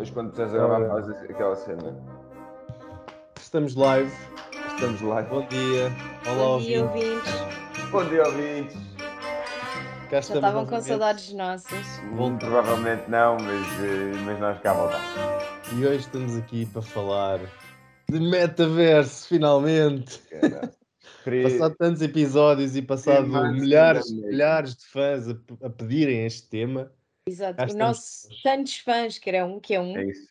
Depois quando estás a gravar fazes aquela cena. Estamos live. Estamos lá. Bom dia. Olá, Bom dia, ouvintes. Bom dia, ouvintes. Cá Já estavam com saudades nossas. Bom, provavelmente não, mas, eh, mas nós cá voltamos. E hoje estamos aqui para falar de metaverso, finalmente. Cara. Queria- Passado tantos episódios e passado milhares, milhares de fãs a, a pedirem este tema. Exato. Cá O nosso tantos fãs, que era um, que é um. É isso.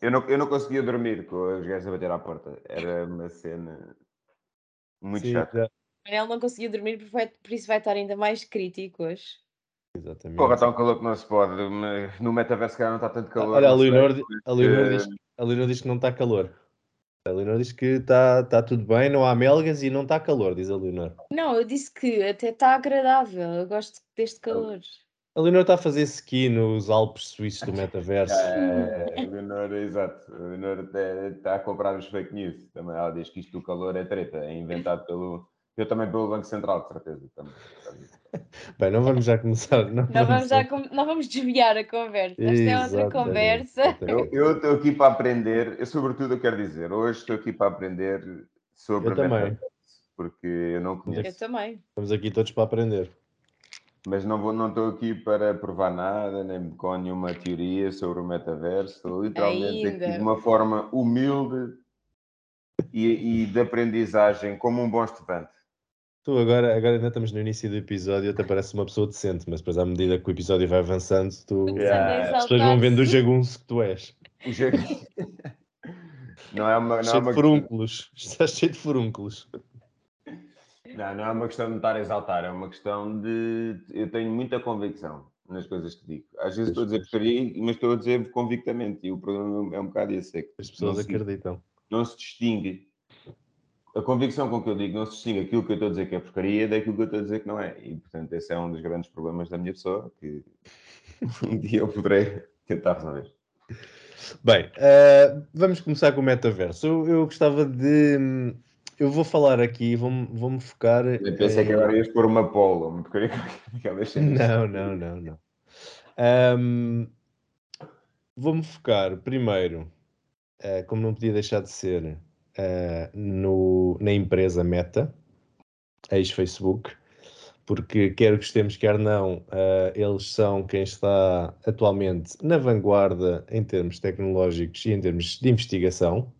Eu não, eu não conseguia dormir com os gajos a bater à porta. Era uma cena muito Sim, chata. Manel não conseguia dormir, por, vai- por isso vai estar ainda mais crítico hoje. Exatamente. Porra, está um calor que não se pode. mas No metaverso, cara, não está tanto calor. Olha, a Leonor, a, Leonor diz, a Leonor diz que não está calor. A Leonor diz que está está tudo bem, não há melgas e não está calor, diz a Leonor. Não, eu disse que até está agradável. Eu gosto deste calor. A Leonor está a fazer ski nos Alpes suíços do metaverso. É, a Leonor, exato. A Leonor até está a comprar os fake news. Também ela diz que isto do calor é treta, é inventado pelo. Eu também pelo Banco Central, de certeza. Também. Bem, não vamos já começar. Não, Não vamos, já com- não vamos desviar a conversa. Esta é outra conversa. Eu eu estou aqui para aprender, eu sobretudo eu quero dizer, hoje estou aqui para aprender sobre Eu também. metaverso, porque eu não Eu conheço. também. Estamos aqui todos para aprender. Mas não, vou, não estou aqui para provar nada, nem com nenhuma teoria sobre o metaverso. Estou literalmente Ainda. aqui de uma forma humilde e, e de aprendizagem, como um bom estudante. Tu agora, agora ainda estamos no início do episódio, até parece uma pessoa decente, mas depois à medida que o episódio vai avançando, tu, Yeah. as pessoas vão vendo o jagunço que tu és. O jeito- Não é uma, não é cheio uma de furúnculos. Estás cheio de furúnculos. Não, não é uma questão de estar a exaltar, é uma questão de. Eu tenho muita convicção nas coisas que digo. Às vezes estou a dizer porcaria, mas estou a dizer convictamente. E o problema é um bocado esse: é que As pessoas não, se, acreditam. não se distingue. A convicção com que eu digo não se distingue aquilo que eu estou a dizer que é porcaria daquilo que eu estou a dizer que não é. E, portanto, esse é um dos grandes problemas da minha pessoa que um dia eu poderei tentar resolver. Bem, eh, vamos começar com o metaverso. Eu, eu gostava de. Eu vou falar aqui, vou-me vou focar. Eu pensei em- que agora ias pôr uma polo, uma porcaria aquelas cenas. Não, não, não, não. Ahm, Vou-me focar primeiro, eh, como não podia deixar de ser, eh, no, na empresa Meta, ex-Facebook, porque quer gostemos, quer não, eh, eles são quem está atualmente na vanguarda em termos tecnológicos e em termos de investigação,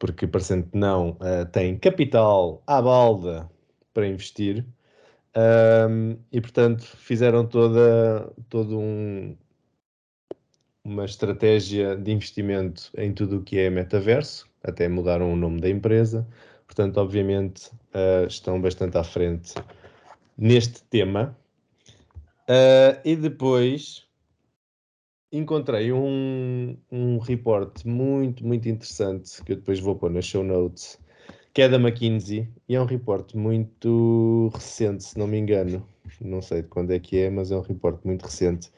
porque parecendo que não, eh, têm capital à balda para investir. Um, e portanto fizeram toda todo um, uma estratégia de investimento em tudo o que é metaverso, até mudaram o nome da empresa, portanto, obviamente, uh, estão bastante à frente neste tema. Uh, e depois encontrei um, um report muito, muito interessante que eu depois vou pôr nas show notes que é da McKinsey e é um report muito recente, se não me engano. Não sei de quando é que é, mas é um report muito recente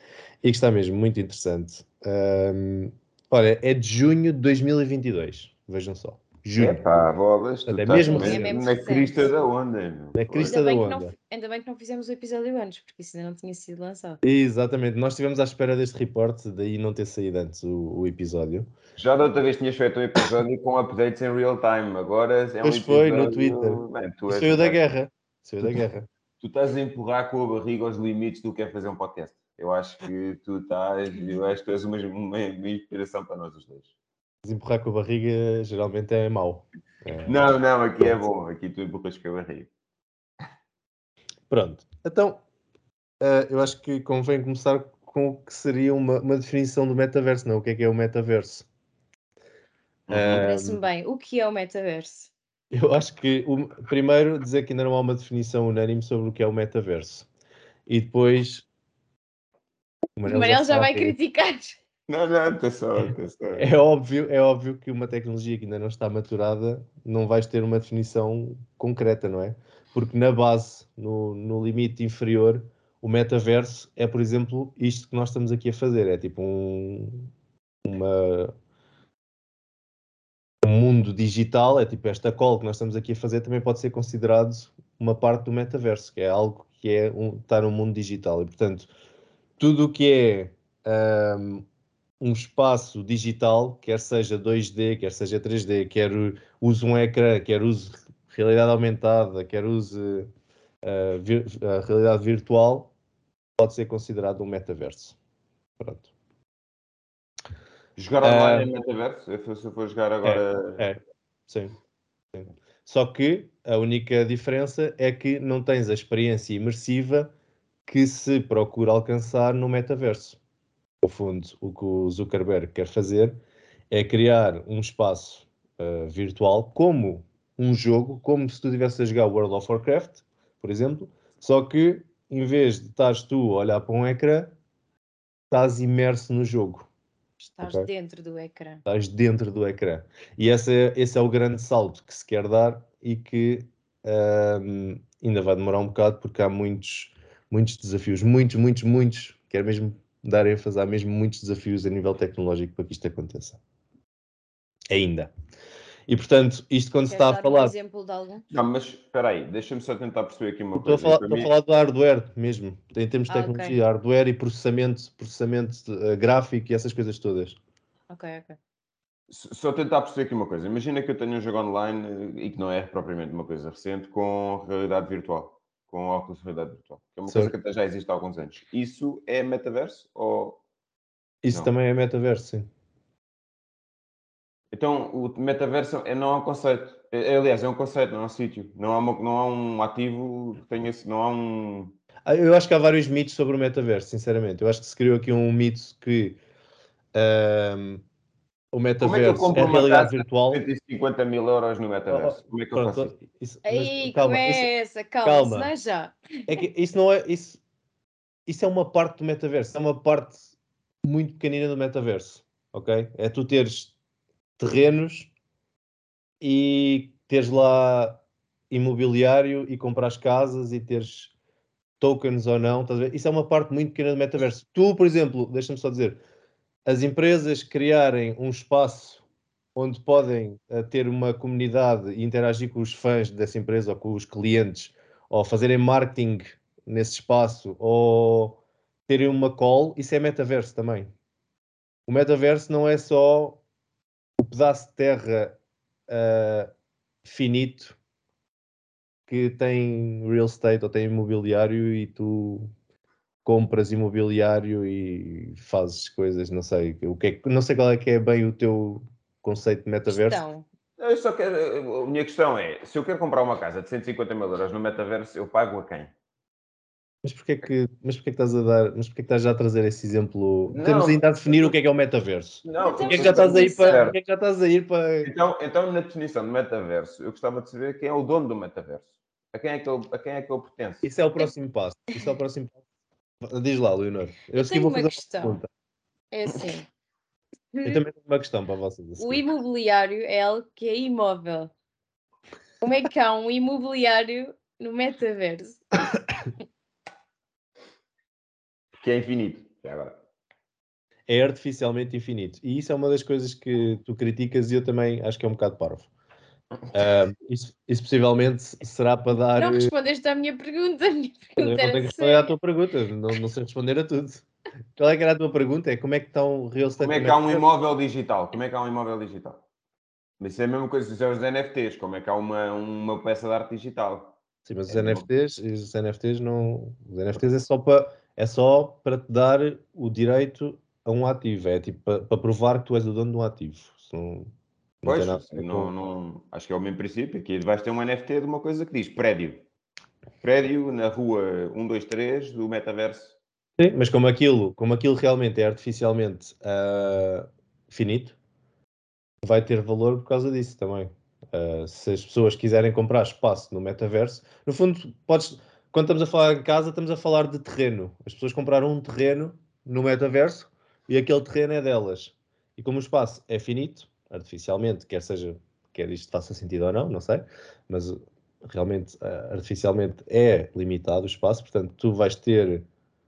e que está mesmo muito interessante. Ahm, olha, é de junho de 2022. Vejam só. Junho. Epá, bolas, tu Portanto, é estás mesmo mesmo na crista da onda. meu. Na crista Ainda da bem, que onda. não, ainda bem que não fizemos o episódio antes, porque isso ainda não tinha sido lançado. Exatamente. Nós estivemos à espera deste report, daí não ter saído antes o, o episódio. Já da outra vez tinhas feito um episódio com updates em real time, agora é um Pois foi, no Twitter. Bem, tu, saiu da guerra. Saiu da guerra. tu estás a empurrar com a barriga aos limites do que é fazer um podcast. Eu acho que tu estás, eu acho que tu és uma, uma, uma inspiração para nós os dois. Mas empurrar com a barriga geralmente é mau. É, Não, não, aqui é bom, aqui tu empurras com a barriga. Pronto, então eh, eu acho que convém começar com o que seria uma, uma definição do metaverso, não? O que é que é o metaverso? Uhum. Eh, Parece-me bem. O que é o metaverso? eu acho que o, primeiro dizer que ainda não há uma definição unânime sobre o que é o metaverso. E depois. O Manel já a vai rir. criticar. Não, não, atenção, atenção. É óbvio, é óbvio que uma tecnologia que ainda não está maturada não vais ter uma definição concreta, não é? Porque na base, no, no limite inferior, o metaverso é, por exemplo, isto que nós estamos aqui a fazer. É tipo um, uma, um mundo digital, é tipo esta call que nós estamos aqui a fazer também pode ser considerado uma parte do metaverso, que é algo que é um, está no mundo digital. E, portanto, tudo o que é ahm, um espaço digital, quer seja 2D, quer seja 3D, quer use um ecrã, quer use realidade aumentada, quer use uh, vir, a realidade virtual, pode ser considerado um metaverso. Pronto. Jogar online uh, em metaverso? Se eu for jogar agora. É, é. Sim, sim. Só que a única diferença é que não tens a experiência imersiva que se procura alcançar no metaverso. No fundo, o que o Zuckerberg quer fazer é criar um espaço uh, virtual como um jogo, como se tu estivesse a jogar World of Warcraft, por exemplo, só que em vez de estás tu a olhar para um ecrã, estás imerso no jogo. Estás okay? dentro do ecrã. Estás dentro do ecrã. E esse é, esse é o grande salto que se quer dar e que um, ainda vai demorar um bocado porque há muitos, muitos desafios, muitos, muitos, muitos, quero mesmo dar ênfase, há mesmo muitos desafios a nível tecnológico para que isto aconteça. Ainda. E portanto, isto quando se está a falar. Um exemplo de algum? Não, mas espera aí, deixa-me só tentar perceber aqui uma estou coisa. A falar, estou mim... a falar do hardware mesmo, em termos de tecnologia, ah, okay. hardware e processamento, processamento uh, gráfico e essas coisas todas. Ok, ok. Só tentar perceber aqui uma coisa. Imagina que eu tenho um jogo online eh, e que não é propriamente uma coisa recente com realidade virtual, com óculos de realidade virtual, que é uma coisa que até já existe há alguns anos. Isso é metaverso ou. Isso não? também é metaverso, sim. Então, o metaverso é, não é um conceito. É, é, aliás, é um conceito, não é um sítio. Não há, uma, não há um ativo que tenha esse. Não há um. Ah, eu acho que há vários mitos sobre o metaverso, sinceramente. Eu acho que se criou aqui um mito que um, o metaverso Como é, que eu é realidade virtual. 150 mil euros no metaverso. Como é que eu Pronto, faço isso? Aí, calma, começa, isso, calma, calma. não é já. É que isso não é. Isso, isso é uma parte do metaverso, é uma parte muito pequenina do metaverso, ok? É tu teres terrenos e teres lá imobiliário e comprar casas e teres tokens ou não, isso é uma parte muito pequena do metaverso. Tu, por exemplo, deixa-me só dizer, as empresas criarem um espaço onde podem uh, ter uma comunidade e interagir com os fãs dessa empresa ou com os clientes, ou fazerem marketing nesse espaço, ou terem uma call, isso é metaverso também. O metaverso não é só pedaço de terra uh, finito que tem real estate ou tem imobiliário e tu compras imobiliário e fazes coisas, não sei, o que é, não sei qual é que é bem o teu conceito de metaverso. Então. Eu só quero, a minha questão é, se eu quero comprar uma casa de 150 mil euros no metaverso, eu pago a quem? Mas porquê que, mas porquê que estás a dar, mas porquê que estás já a trazer esse exemplo? Não, Temos ainda a definir o que é que é o metaverso. Não, porquê que já estás a ir para, porquê que já estás a ir para... Então, então, na definição de metaverso, eu gostava de saber quem é o dono do metaverso. A quem é que ele, a quem é que ele pertence? Isso é o próximo passo. Isso é o próximo passo. Diz lá, Leonor. Eu, eu tenho uma questão. Uma é assim. Eu também tenho uma questão para vocês. O imobiliário é algo que é imóvel. Como é que há um imobiliário no metaverso? que é infinito. agora. É artificialmente infinito. E isso é uma das coisas que tu criticas e eu também acho que é um bocado parvo. Uh, isso, isso, possivelmente será para dar. Não respondeste à minha pergunta. minha pergunta eu tenho que responder à tua pergunta, não, não sei responder a tudo. Qual é que era a tua pergunta? É como é que está um real estate? Como é que há um imóvel digital? Como é que há um imóvel digital? Isso é a mesma coisa que os NFTs. Como é que há uma, uma peça de arte digital? Sim, mas os é NFTs, os NFTs não. Os NFTs é só para é só para te dar o direito a um ativo. É tipo para, para provar que tu és o dono de um ativo. Não, não pois, não, não, acho que é o mesmo princípio. Aqui vais ter um NFT de uma coisa que diz prédio. Prédio na rua 123 do metaverso. Sim, mas como aquilo, como aquilo realmente é artificialmente uh, finito, vai ter valor por causa disso também. Uh, se as pessoas quiserem comprar espaço no metaverso, no fundo, podes quando estamos a falar em casa, estamos a falar de terreno. As pessoas compraram um terreno no metaverso e aquele terreno é delas. E como o espaço é finito, artificialmente, quer seja, quer isto faça sentido ou não, não sei, mas realmente, uh, artificialmente é limitado o espaço, portanto, tu vais ter,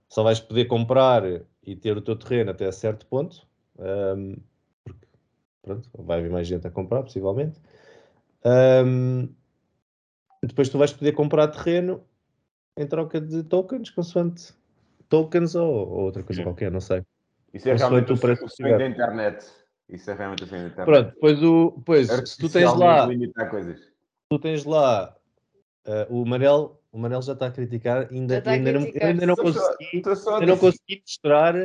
só vais poder comprar e ter o teu terreno até certo ponto, um, porque, pronto, vai haver mais gente a comprar, possivelmente. Um, depois tu vais poder comprar terreno em troca de tokens, consoante tokens ou, ou outra coisa qualquer, não sei. Isso é Consoante realmente o o preço da internet. Isso é realmente o sonho da internet. Pronto, depois, o, depois se tu tens lá, tu tens lá eh, o Manel, o Manel já está a criticar, ainda, Já está a ainda, não, criticar. ainda não só- consegui, só a ainda não consegui mostrar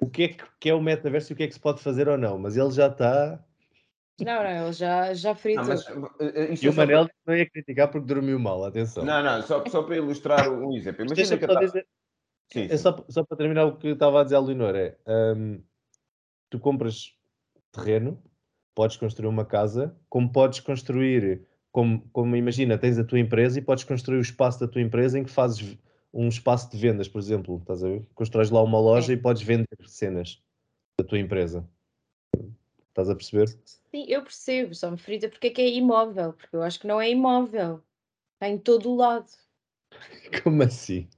o que é que, que é o metaverso e o que é que se pode fazer ou não, mas ele já está. Não, não, ele já, já fritou. Não, mas, eh, isto E é o só Manel não ia criticar porque dormiu mal, atenção. Não, não, só, só para ilustrar um exemplo. Mas Imagina que só eu ta- dizer, Sim, é sim. só, só para terminar o que eu estava a dizer à Leonor, é hum, tu compras terreno, podes construir uma casa, como podes construir, como, como imagina, tens a tua empresa e podes construir o espaço da tua empresa em que fazes um espaço de vendas, por exemplo, estás a ver? Constróis lá uma loja É. e podes vender cenas da tua empresa. Estás a perceber? Sim, eu percebo, só me frita porque é que é imóvel, porque eu acho que não é imóvel. Está em todo o lado. Como assim?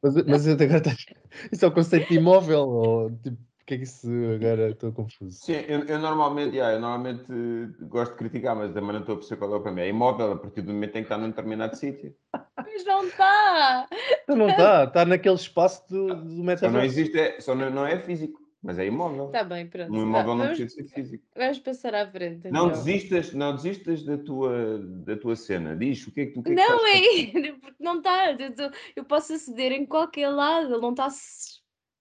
Mas, mas agora estás... Isso é o conceito de imóvel? Ou tipo, o que é que isso agora estou confuso? Sim, eu, eu normalmente, yeah, eu normalmente eh, gosto de criticar, mas também não estou a perceber qual é o problema. É imóvel a partir do momento em que está num determinado sítio. Mas não está! Então não está, está naquele espaço do, do Só não metaverso. existe, é, só não, não é físico, mas é imóvel. Está bem, pronto. Um imóvel não vamos, precisa de ser físico. vamos passar à frente. Não então. desistas, não desistas da tua, da tua cena. Diz o que é que tu o que é que Não, a- é porque não está. Eu, eu posso aceder em qualquer lado, ele não está.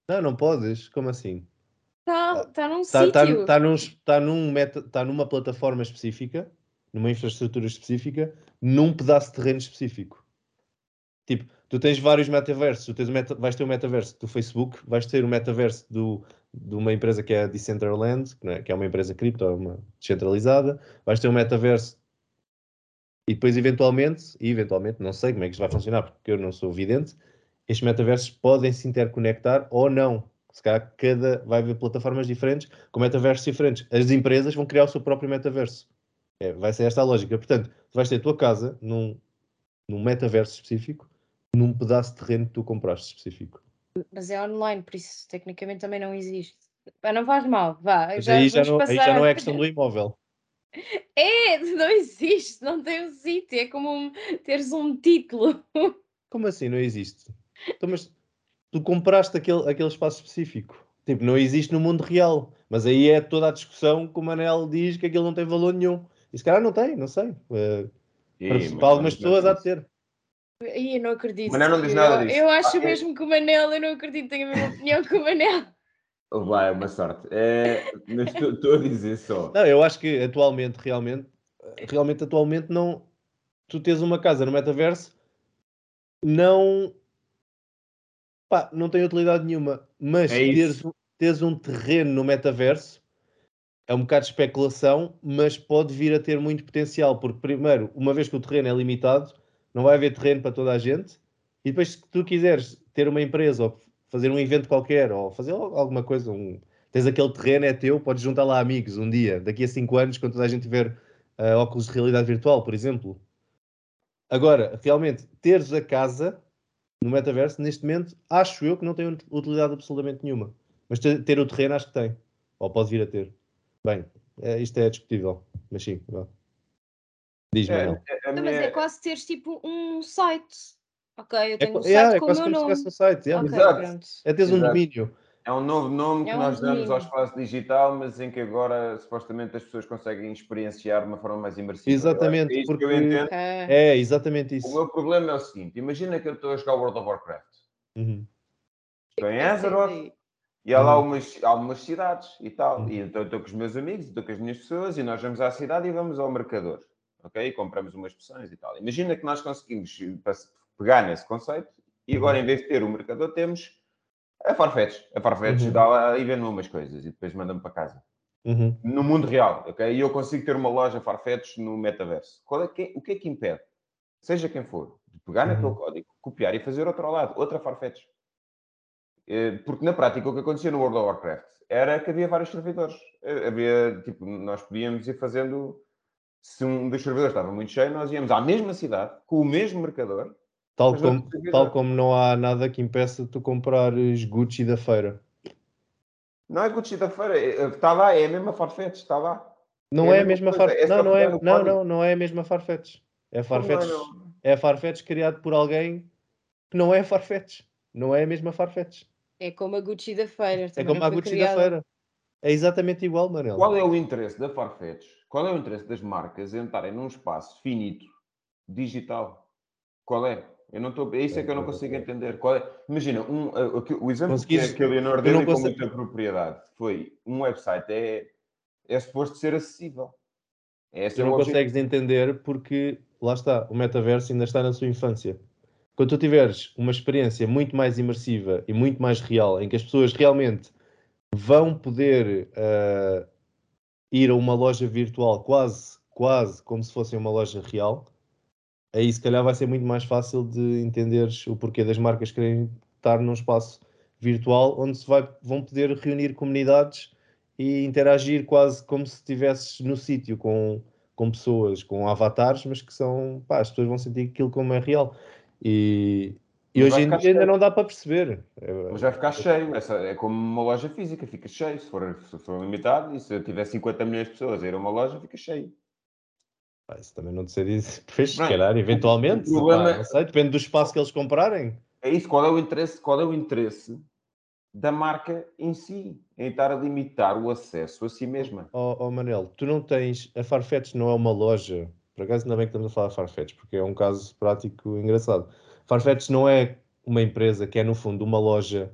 Não, não podes. Como assim? Está tá num Está tá, sítio. tá num, tá num meta, tá numa plataforma específica, numa infraestrutura específica, num pedaço de terreno específico. Tipo, tu tens vários metaversos. Tu tens o meta, vais ter o metaverso do Facebook, vais ter o metaverso do, de uma empresa que é a Decentraland, que, é, que é uma empresa cripto, é uma descentralizada. Vais ter o metaverso e depois, eventualmente, e eventualmente, não sei como é que isto vai funcionar, porque eu não sou vidente, estes metaversos podem se interconectar ou não. Se calhar cada, vai haver plataformas diferentes com metaversos diferentes. As empresas vão criar o seu próprio metaverso. É, vai ser esta a lógica. Portanto, tu vais ter a tua casa num, num metaverso específico, num pedaço de terreno que tu compraste específico. Mas é online, por isso tecnicamente também não existe. Pá, não faz mal, vá. Mas já, aí, já não, aí já não é questão do imóvel. É, não existe, não tem um sítio, é como um- teres um título. Como assim não existe? Então, mas tu compraste aquele, aquele espaço específico. Tipo, não existe no mundo real. Mas aí é toda a discussão que o Manel diz que aquilo não tem valor nenhum. E se calhar não tem, não sei. Eh, Ih, para, mas para algumas não- não pessoas há de ter. Ih, eu não acredito. Manel não diz eu, nada disso. Eu acho Ah, é- mesmo que o Manel, eu não acredito, tenho a mesma opinião que o Manel. Vai, é uma sorte. É, mas estou- estou a dizer só. Não, eu acho que atualmente, realmente, realmente atualmente não. Tu tens uma casa no metaverso, não. Pá, não tem utilidade nenhuma. Mas É teres, um- teres um terreno no metaverso é um bocado de especulação, mas pode vir a ter muito potencial, porque primeiro, uma vez que o terreno é limitado, não vai haver terreno para toda a gente, e depois se tu quiseres ter uma empresa ou fazer um evento qualquer ou fazer al- alguma coisa, um, tens aquele terreno, é teu, podes juntar lá amigos um dia, daqui a 5 anos, quando toda a gente tiver ah, óculos de realidade virtual, por exemplo. Agora, realmente, teres a casa no metaverso, neste momento, acho eu que não tem ut- utilidade absolutamente nenhuma. Mas ter, ter o terreno acho que tem. Ou pode vir a ter. Bem, é, isto é discutível. Mas sim, vá. Diz, É, é, a Não, minha- mas é quase teres tipo um site. Ok, eu É, tenho um qu- yeah, site é com o meu nome. tivesse um site. yeah. Ok, Exato. pronto. É teres um Exato. domínio. É um novo nome que É um nós damos ao espaço digital, mas em que agora supostamente as pessoas conseguem experienciar de uma forma mais imersiva. Que Exatamente, é isto que eu porque- entendo. É, exatamente O isso. meu problema é o seguinte: imagina que eu estou a jogar World of Warcraft. Uhum. Estou em Azeroth e há lá umas, há umas cidades e tal. Uhum. E então estou com os meus amigos, estou com as minhas pessoas e nós vamos à cidade e vamos ao mercador. Ok? E compramos umas poções e tal. Imagina que nós conseguimos eh, pegar nesse conceito e agora, em vez de ter o mercador, temos a Farfetch. A Farfetch Uhum. dá lá e vende umas coisas e depois manda-me para casa. Uhum. No mundo real, ok? E eu consigo ter uma loja Farfetch no metaverso. Qual é que, o que é que impede? Seja quem for, de pegar Uhum. naquele código, copiar e fazer outro ao lado, outra Farfetch. Eh, Porque na prática o que acontecia no World of Warcraft era que havia vários servidores. Eh, Havia, tipo, nós podíamos ir fazendo. Se um dos servidores estava muito cheio, nós íamos à mesma cidade, com o mesmo mercador. Tal, Mas como, servidor. tal como não há nada que impeça tu comprares Gucci da feira. Não é Gucci da feira, está lá, é a mesma Farfetch, está lá. Não É é, a mesma Farfetch. é não, não, é, não, código. não, não é a mesma Farfetch. É Farfetch, não, não? é Farfetch criado por alguém que não é a Farfetch. Não é a mesma Farfetch. É como a Gucci da feira. É como não a Gucci da criada. feira. É exatamente igual, Manel. Qual é o interesse da Farfetch? Qual é o interesse das marcas em estarem num espaço finito, digital? Qual é? Eu não estou. É isso é que eu não consigo entender. Qual é? Imagina, um, uh, o exemplo que, que a Leonor deu com muita propriedade foi um website é, é suposto ser acessível. Esse Tu é não objetivo. consegues entender porque, lá está, o metaverso ainda está na sua infância. Quando tu tiveres uma experiência muito mais imersiva e muito mais real, em que as pessoas realmente vão poder ah, ir a uma loja virtual quase, quase como se fosse uma loja real, aí se calhar vai ser muito mais fácil de entenderes o porquê das marcas querem estar num espaço virtual onde se vai, vão poder reunir comunidades e interagir quase como se estivesses no sítio com, com pessoas, com avatares, mas que são, pá, as pessoas vão sentir aquilo como é real. E, e hoje em dia ainda cheio. não dá para perceber. É- Mas vai ficar cheio. Essa é como uma loja física, fica cheio. Se for, se for limitado, e se eu tiver 50 milhões de pessoas a ir a uma loja, fica cheio. Isso também não dizer. Pois, se calhar, eventualmente, o problema- pá, sei, depende do espaço que eles comprarem. É isso. Qual é o interesse? Qual é o interesse da marca em si? Em estar a limitar o acesso a si mesma. Ó ó, Manel, tu não tens. A Farfetch não é uma loja. Por acaso, ainda bem que estamos a falar de Farfetch, porque é um caso prático engraçado. Farfetch não é uma empresa que é, no fundo, uma loja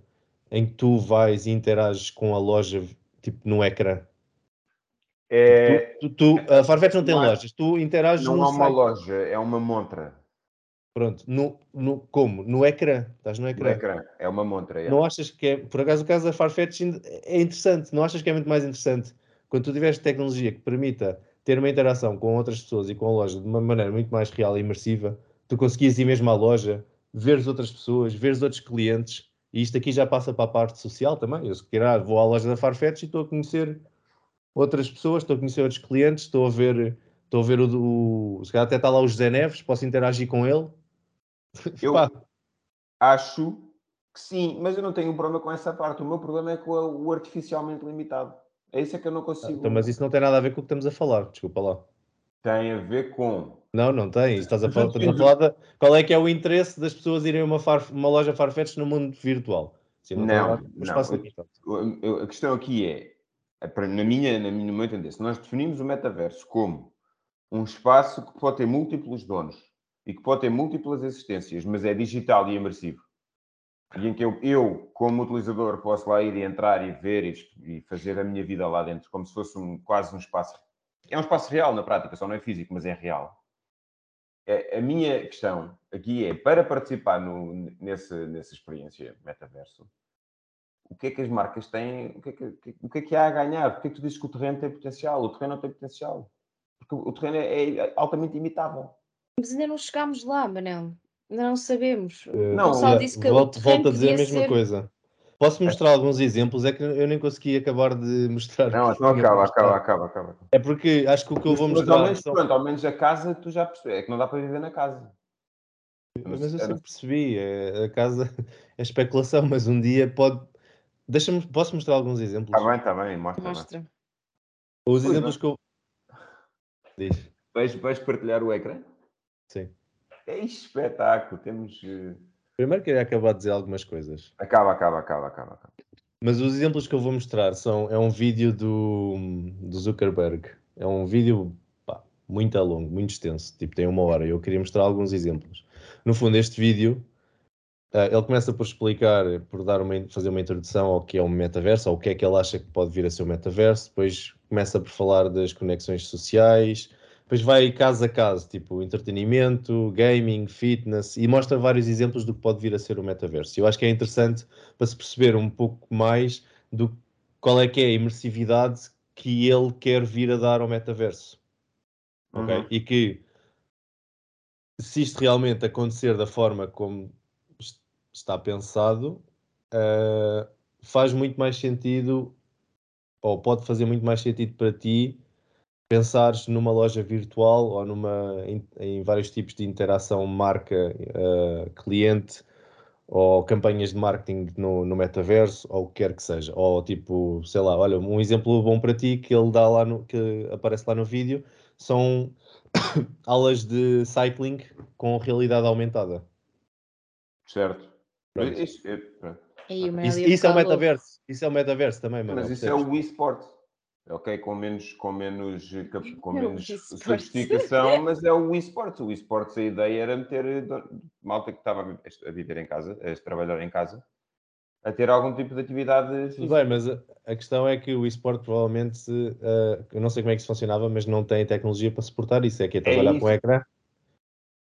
em que tu vais e interages com a loja, tipo, no ecrã. É, Tu, tu- tu- a Farfetch não tem Não lojas, tu interages não é uma site. loja, é uma montra. Pronto, no, no, como? No ecrã. Estás no No ecrã. ecrã. É uma montra. é. Não achas que é, por acaso o caso da Farfetch é interessante, não achas que é muito mais interessante quando tu tiveres tecnologia que permita ter uma interação com outras pessoas e com a loja de uma maneira muito mais real e imersiva, tu conseguias ir mesmo à loja, ver as outras pessoas, ver os outros clientes, e isto aqui já passa para a parte social também. Eu se calhar vou à loja da Farfetch e estou a conhecer outras pessoas, estou a conhecer outros clientes, estou a ver, estou a ver o, o se calhar até está lá o José Neves, posso interagir com ele. Eu acho que sim, mas eu não tenho um problema com essa parte. O meu problema é com o artificialmente limitado. É isso é que eu não consigo. então, mas isso não tem nada a ver com o que estamos a falar, desculpa lá. Tem a ver com. Não, não tem. Estás a falar, estamos a falar de qual é que é o interesse das pessoas irem a uma, Farf- uma loja Farfetch no mundo virtual. Sim, Não, a não. eu- A questão aqui é, na minha, na minha, no meu entender, se nós definimos o metaverso como um espaço que pode ter múltiplos donos e que pode ter múltiplas existências, mas é digital e imersivo, e em que eu, eu como utilizador, posso lá ir e entrar e ver e, e fazer a minha vida lá dentro, como se fosse um, quase um espaço. É um espaço real na prática, só não é físico, mas é real. É- a minha questão aqui é, para participar no, nesse, nessa experiência metaverso, o que é que as marcas têm, o que é que, o que, é que há a ganhar? Porque é que tu dizes que o terreno tem potencial? O terreno não tem potencial. Porque o terreno é, é altamente imitável. Mas ainda não chegámos lá, Manel. Ainda não sabemos. O Eh, Não, olha, disse que o volto, terreno volto a dizer a mesma ser- coisa. Posso mostrar alguns exemplos? É que eu nem consegui acabar de mostrar. Não, o então acaba, acaba, acaba, acaba. É porque acho que o que eu vou Mas, ao mostrar. menos, são- pronto, ao menos a casa tu já percebes. É que não dá para viver na casa. Mas eu sempre percebi. é- a casa é especulação, mas um dia pode. Deixa-me. Posso mostrar alguns exemplos? Está bem, está bem, mostra. lá. Mostra. Os Pois exemplos é. que eu. Diz. Vais, vais partilhar o ecrã? Sim. É espetáculo. Temos. eh, Primeiro queria acabar de dizer algumas coisas. Acaba, acaba, acaba, acaba. acaba. Mas os exemplos que eu vou mostrar são é um vídeo do, do Zuckerberg. É um vídeo pá, muito longo, muito extenso, tipo tem uma hora. Eu queria mostrar alguns exemplos. No fundo, este vídeo ele começa por explicar, por dar uma, fazer uma introdução ao que é o metaverso, ao que é que ele acha que pode vir a ser o metaverso. Depois começa por falar das conexões sociais. Depois vai caso a caso, tipo entretenimento, gaming, fitness, e mostra vários exemplos do que pode vir a ser o metaverso. Eu acho que é interessante para se perceber um pouco mais do qual é que é a imersividade que ele quer vir a dar ao metaverso. Uhum. E que se isto realmente acontecer da forma como está pensado, ah, faz muito mais sentido, ou pode fazer muito mais sentido para ti pensares numa loja virtual ou numa, em, em vários tipos de interação marca-cliente ou campanhas de marketing no, no metaverso ou o que quer que seja. Ou tipo, sei lá, olha, um exemplo bom para ti que ele dá lá no, que aparece lá no vídeo são aulas de cycling com realidade aumentada. Certo. Pronto. Isso- é, pronto. O Isso, isso é metaverso. Isso é o metaverso também, mano. Mas isso é o eSport. Ok, com menos, com menos, com É menos sofisticação, mas é o eSports. O eSports, a ideia era meter eh, malta que estava a vi- a viver em casa, a trabalhar em casa, a ter algum tipo de atividade Tudo bem, mas a, a questão é que o eSport provavelmente, eh, eu não sei como é que isso funcionava, mas não tem tecnologia para suportar isso. É que é É trabalhar com o isso. ecrã.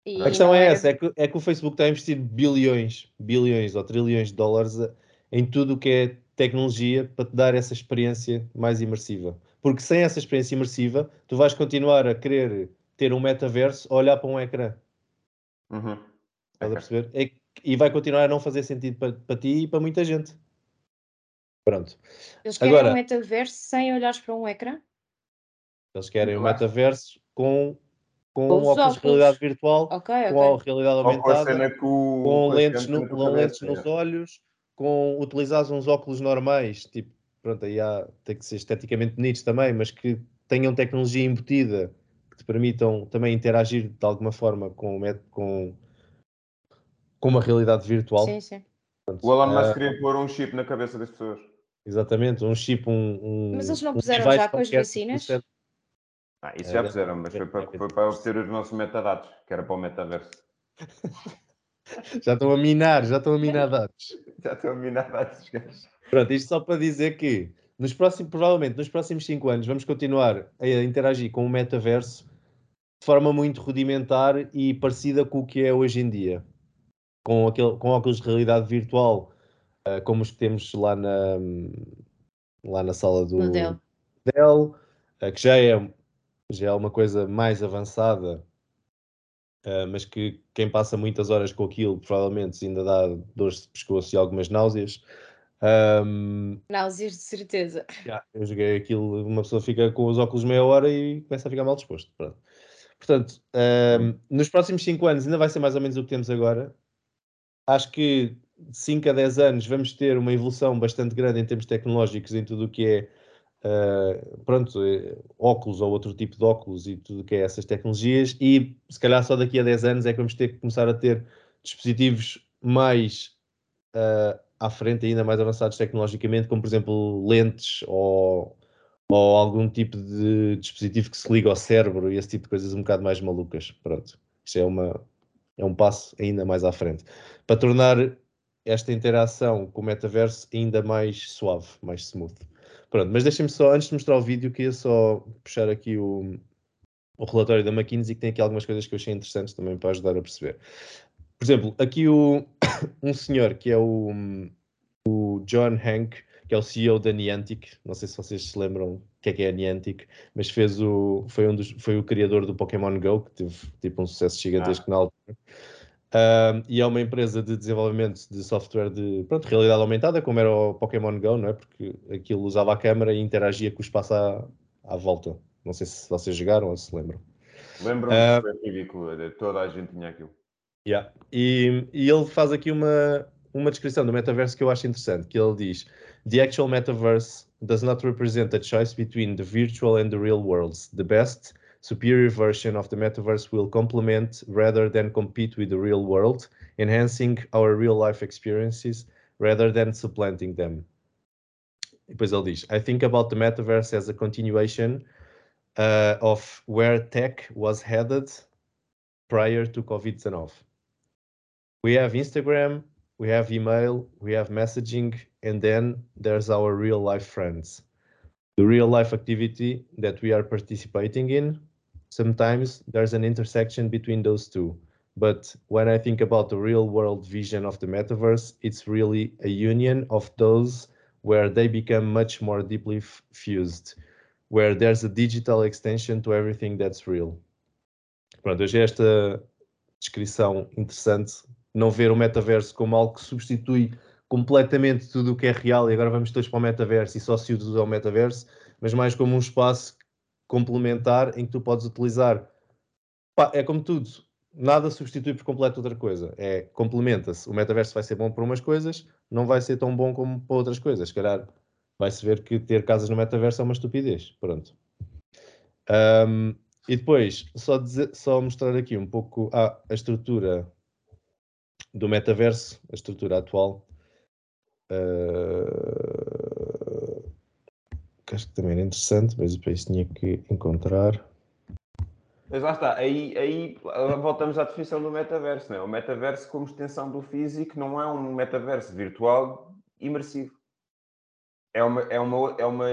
E A questão é era- essa, é que, é que o Facebook está a investir bilhões, bilhões ou trilhões de dólares a- em tudo o que é tecnologia para te dar essa experiência mais imersiva. Porque sem essa experiência imersiva, tu vais continuar a querer ter um metaverso a olhar para um ecrã. Uhum. Estás a perceber? É que- e vai continuar a não fazer sentido para, para ti e para muita gente. Pronto. Eles querem Agora- um metaverso sem olhares para um ecrã? Eles querem Claro. metaverso com, com Com os óculos de óculos. realidade virtual, Ok, com a ok. realidade aumentada. com com lentes, no, com lentes nos é. olhos, com utilizares uns óculos normais, tipo, pronto, aí há, tem que ser esteticamente bonitos também, mas que tenham tecnologia embutida, que te permitam também interagir de alguma forma com, com, com uma realidade virtual. Sim, sim. O Elon Musk Ah, queria pôr um chip na cabeça das pessoas. Exatamente, um chip, um. um Mas eles não um puseram já com as vacinas? Ah, isso É, já fizeram, mas foi para, deve- foi para obter os nossos metadados, que era para o metaverso. Já estão a minar, já estão a minar dados. Já estou a minar dados, gajos. Pronto, isto só para dizer que nos próximos, provavelmente nos próximos 5 anos vamos continuar a interagir com o metaverso de forma muito rudimentar e parecida com o que é hoje em dia. Com, aquele, com óculos de realidade virtual, ah, como os que temos lá na, lá na sala do Dell. Ah, que já é, já é uma coisa mais avançada, ah, mas que quem passa muitas horas com aquilo provavelmente ainda dá dores de pescoço e algumas náuseas. Ahm, Náuseas de certeza. já, eu joguei aquilo, uma pessoa fica com os óculos meia hora e começa a ficar mal disposto. Pronto. Portanto, ahm, nos próximos 5 anos ainda vai ser mais ou menos o que temos agora. Acho que de 5 a 10 anos vamos ter uma evolução bastante grande em termos tecnológicos em tudo o que é ah, pronto, eh, óculos ou outro tipo de óculos e tudo que é essas tecnologias e se calhar só daqui a 10 anos é que vamos ter que começar a ter dispositivos mais ah, à frente, ainda mais avançados tecnologicamente, como por exemplo lentes ou, ou algum tipo de dispositivo que se liga ao cérebro e esse tipo de coisas um bocado mais malucas. Pronto, isto é, uma, é um passo ainda mais à frente para tornar esta interação com o metaverso ainda mais suave, mais smooth. Pronto, mas deixem-me só, antes de mostrar o vídeo, queria só puxar aqui o, o relatório da McKinsey, que tem aqui algumas coisas que eu achei interessantes também para ajudar a perceber. Por exemplo, aqui o, um senhor que é o, o John Hank, que é o CEO da Niantic, não sei se vocês se lembram o que é que é a Niantic, mas fez o, foi, um dos, foi o criador do Pokémon GO, que teve tipo um sucesso gigantesco na altura. Um, e é uma empresa de desenvolvimento de software de pronto, realidade aumentada, como era o Pokémon Go, não é? Porque aquilo usava a câmera e interagia com o espaço à, à volta. Não sei se vocês jogaram ou se lembram. Ah. foi ridículo, de- toda a gente tinha aquilo. Yeah. E, e ele faz aqui uma, uma descrição do metaverso que eu acho interessante, que ele diz The actual metaverse does not represent a choice between the virtual and the real worlds. The best, superior version of the metaverse will complement rather than compete with the real world, enhancing our real life experiences rather than supplanting them. I think about the metaverse as a continuation uh, of where tech was headed prior to COVID-19. We have Instagram, we have email, we have messaging, and then there's our real life friends. The real life activity that we are participating in. Sometimes there's an intersection between those two. But when I think about the real world vision of the metaverse, it's really a union of those where they become much more deeply fused, where there's a digital extension to everything that's real. Pronto, eu achei esta descrição interessante. Não ver o metaverso como algo que substitui completamente tudo o que é real e agora vamos todos para o metaverso e só se usa o metaverso, mas mais como um espaço complementar em que tu podes utilizar. Pá, é como tudo, nada substitui por completo outra coisa. É complementa-se. O metaverso vai ser bom para umas coisas, não vai ser tão bom como para outras coisas. Se calhar vai-se ver que ter casas no metaverso é uma estupidez. Pronto. Ahm, e depois, só, dizer- só mostrar aqui um pouco ah, a estrutura do metaverso, a estrutura atual. Uh, acho que também era interessante, mas para isso tinha que encontrar. Mas lá está, aí, aí voltamos à definição do metaverso, não é? O metaverso como extensão do físico não é um metaverso virtual imersivo. É uma, é uma, é uma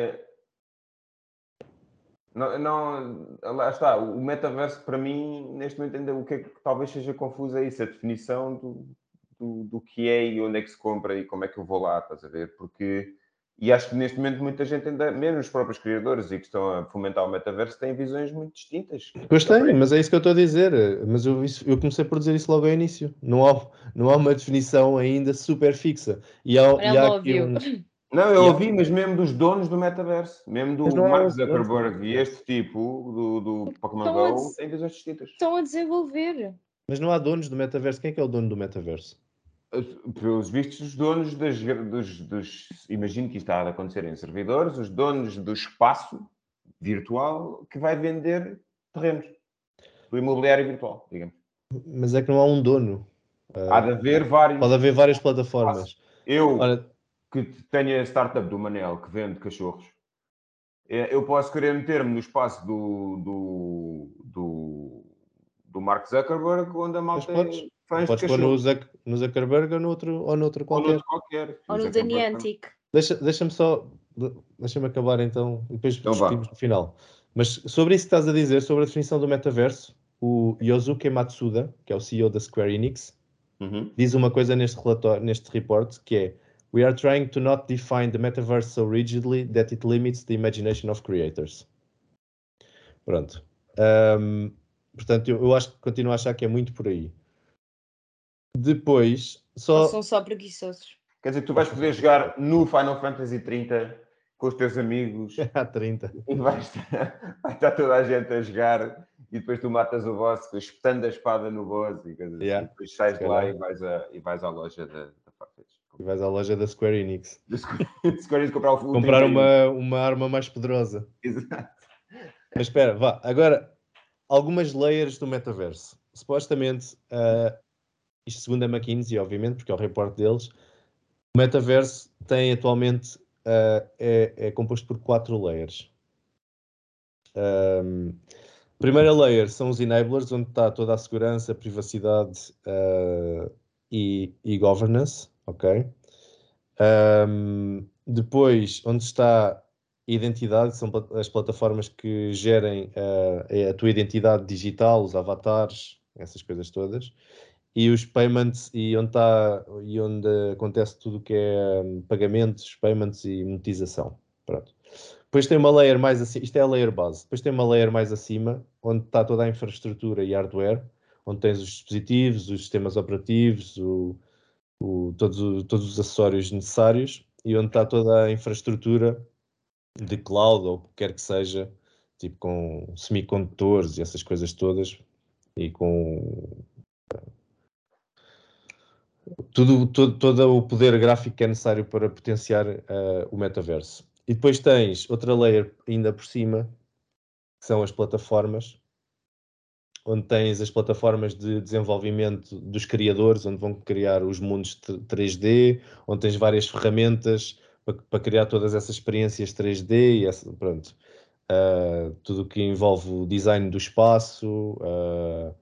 não, não, lá está, o metaverso para mim, neste momento, ainda o que, é que talvez seja confuso é isso, a definição do, do, do, que é e onde é que se compra e como é que eu vou lá, estás a ver? Porque, e acho que neste momento muita gente ainda, mesmo os próprios criadores e que estão a fomentar o metaverso, têm visões muito distintas. Pois tem, mas é isso que eu estou a dizer. Mas eu, isso, eu comecei por dizer isso logo ao início. Não há, não há uma definição ainda super fixa. E há, e há aqui um, não, eu ouvi, mas mesmo dos donos do metaverso, mesmo do Mark Zuckerberg e este tipo do, do Pokémon Go, têm visões distintas. Estão a desenvolver. Mas não há donos do metaverso. Quem é que é o dono do metaverso? Pelos vistos, os donos das, dos, dos. Imagino que isto está a acontecer em servidores, os donos do espaço virtual que vai vender terrenos. Do imobiliário virtual, digamos. Mas é que não há um dono. Há de haver vários. Pode haver várias plataformas. Eu. Olha, que tenha a startup do Manel que vende cachorros, é, eu posso querer meter-me no espaço do, do, do, do Mark Zuckerberg, onde a malta Mas podes, fãs podes pôr no, Zuck, no Zuckerberg ou no outro, ou no outro qualquer. Ou, no qualquer. ou no Daniantic. Deixa, deixa-me só, deixa-me acabar então, e depois então discutimos no final. Mas sobre isso que estás a dizer, sobre a definição do metaverso, o Yosuke Matsuda, que é o CEO da Square Enix, uhum. diz uma coisa neste relatório, neste report, que é We are trying to not define the metaverse so rigidly that it limits the imagination of creators. Pronto. Um, portanto, eu, eu, acho que continuo a achar que é muito por aí. Depois, só. Ou são só preguiçosos. Quer dizer, tu vais poder jogar no Final Fantasy 30 com os teus amigos. Há 30. E vai estar, vai estar toda a gente a jogar e depois tu matas o boss espetando a espada no boss e coisas yeah. assim. Depois sais de lá e vais, a, e vais à loja da, da Farfetch. E vais à loja da Square Enix. Square Enix comprar o Comprar uma, uma arma mais poderosa. Exato. Mas espera, vá. Agora, algumas layers do metaverso. Supostamente, uh, isto segundo a McKinsey, obviamente, porque é o reporte deles, o metaverso tem atualmente, uh, é, é, composto por quatro layers. Um, primeira layer são os enablers, onde está toda a segurança, privacidade uh, e, e governance ok? Um, depois, onde está identidade, são as plataformas que gerem uh, a tua identidade digital, os avatares, essas coisas todas. E os payments, e onde, está, e onde acontece tudo o que é um, pagamentos, payments e monetização. Pronto. Depois tem uma layer mais acima, isto é a layer base. Depois tem uma layer mais acima, onde está toda a infraestrutura e hardware, onde tens os dispositivos, os sistemas operativos, o, o, todos, todos os acessórios necessários e onde está toda a infraestrutura de cloud ou o que quer que seja, tipo com semicondutores e essas coisas todas e com tudo, todo, todo o poder gráfico que é necessário para potenciar uh, o metaverso. E depois tens outra layer ainda por cima, que são as plataformas, onde tens as plataformas de desenvolvimento dos criadores, onde vão criar os mundos 3D, onde tens várias ferramentas para, para criar todas essas experiências 3D e essa, pronto. Uh, tudo o que envolve o design do espaço, uh,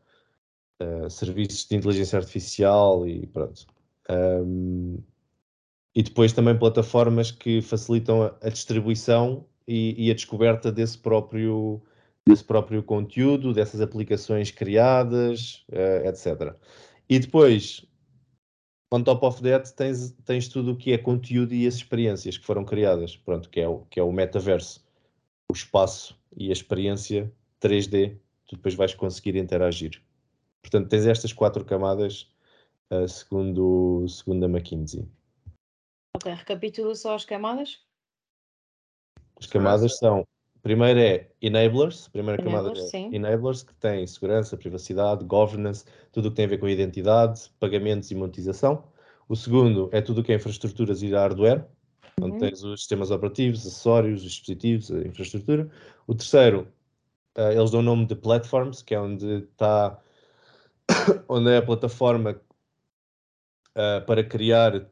uh, serviços de inteligência artificial e pronto. Um, e depois também plataformas que facilitam a, a distribuição e, e, a descoberta desse próprio desse próprio conteúdo, dessas aplicações criadas, uh, eh, etc. E depois, on top of that, tens, tens tudo o que é conteúdo e as experiências que foram criadas, pronto, que é o, que é o metaverso, o espaço e a experiência 3D, tu depois vais conseguir interagir. Portanto, tens estas quatro camadas, uh, segundo, segundo a McKinsey. Ok, recapitula só as camadas. As camadas são Primeiro é enablers, primeira enablers, camada é sim. enablers, que tem segurança, privacidade, governance, tudo o que tem a ver com a identidade, pagamentos e monetização. O segundo é tudo o que é infraestruturas e hardware, uhum. onde tens os sistemas operativos, acessórios, os dispositivos, a infraestrutura. O terceiro, uh, eles dão o nome de platforms, que é onde está, onde é a plataforma uh, para criar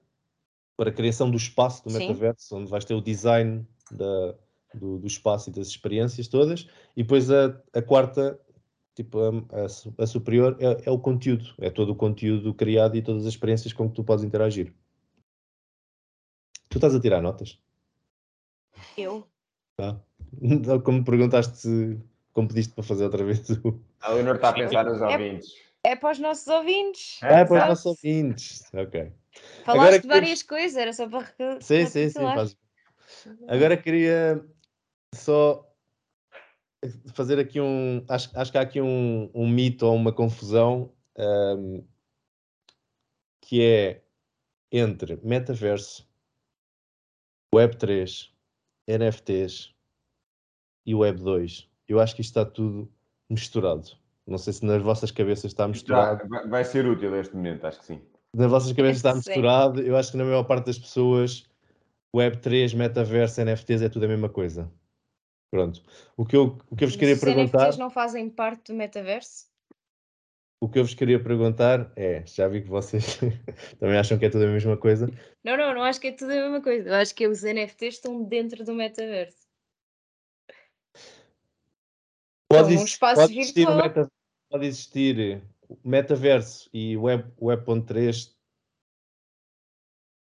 para a criação do espaço do Sim. metaverso, onde vais ter o design da, do, do espaço e das experiências todas, e depois a, a quarta, tipo, a, a a superior, é, é o conteúdo, é todo o conteúdo criado e todas as experiências com que tu podes interagir. Tu estás a tirar notas? Eu? Tá? Como perguntaste, como pediste para fazer outra vez o. A Leonor está a pensar nos É- ouvintes. É para os nossos ouvintes. É, para os nossos ouvintes. Ok. Falaste Agora de várias coisas, era só para Sim, sim, sim. Faz... Agora queria só fazer aqui um. Acho, acho que há aqui um, um mito ou uma confusão ahm, que é entre metaverso, Web3, NFTs e Web2. Eu acho que isto está tudo misturado. Não sei se nas vossas cabeças está misturado. Já, vai- ser útil este momento, acho que sim. nas vossas cabeças está Sim. misturado. Eu acho que na maior parte das pessoas, Web3, metaverso, NFTs é tudo a mesma coisa. Pronto. O que eu, o que eu vos Mas queria os perguntar, NFTs não fazem parte do metaverso? o que eu vos queria perguntar é, já vi que vocês também acham que é tudo a mesma coisa. Não, não, não acho que é tudo a mesma coisa. Eu acho que os NFTs estão dentro do metaverso. Pode, um exi- espaço pode existir o virtual. meta- pode existir metaverso e Web, Web.3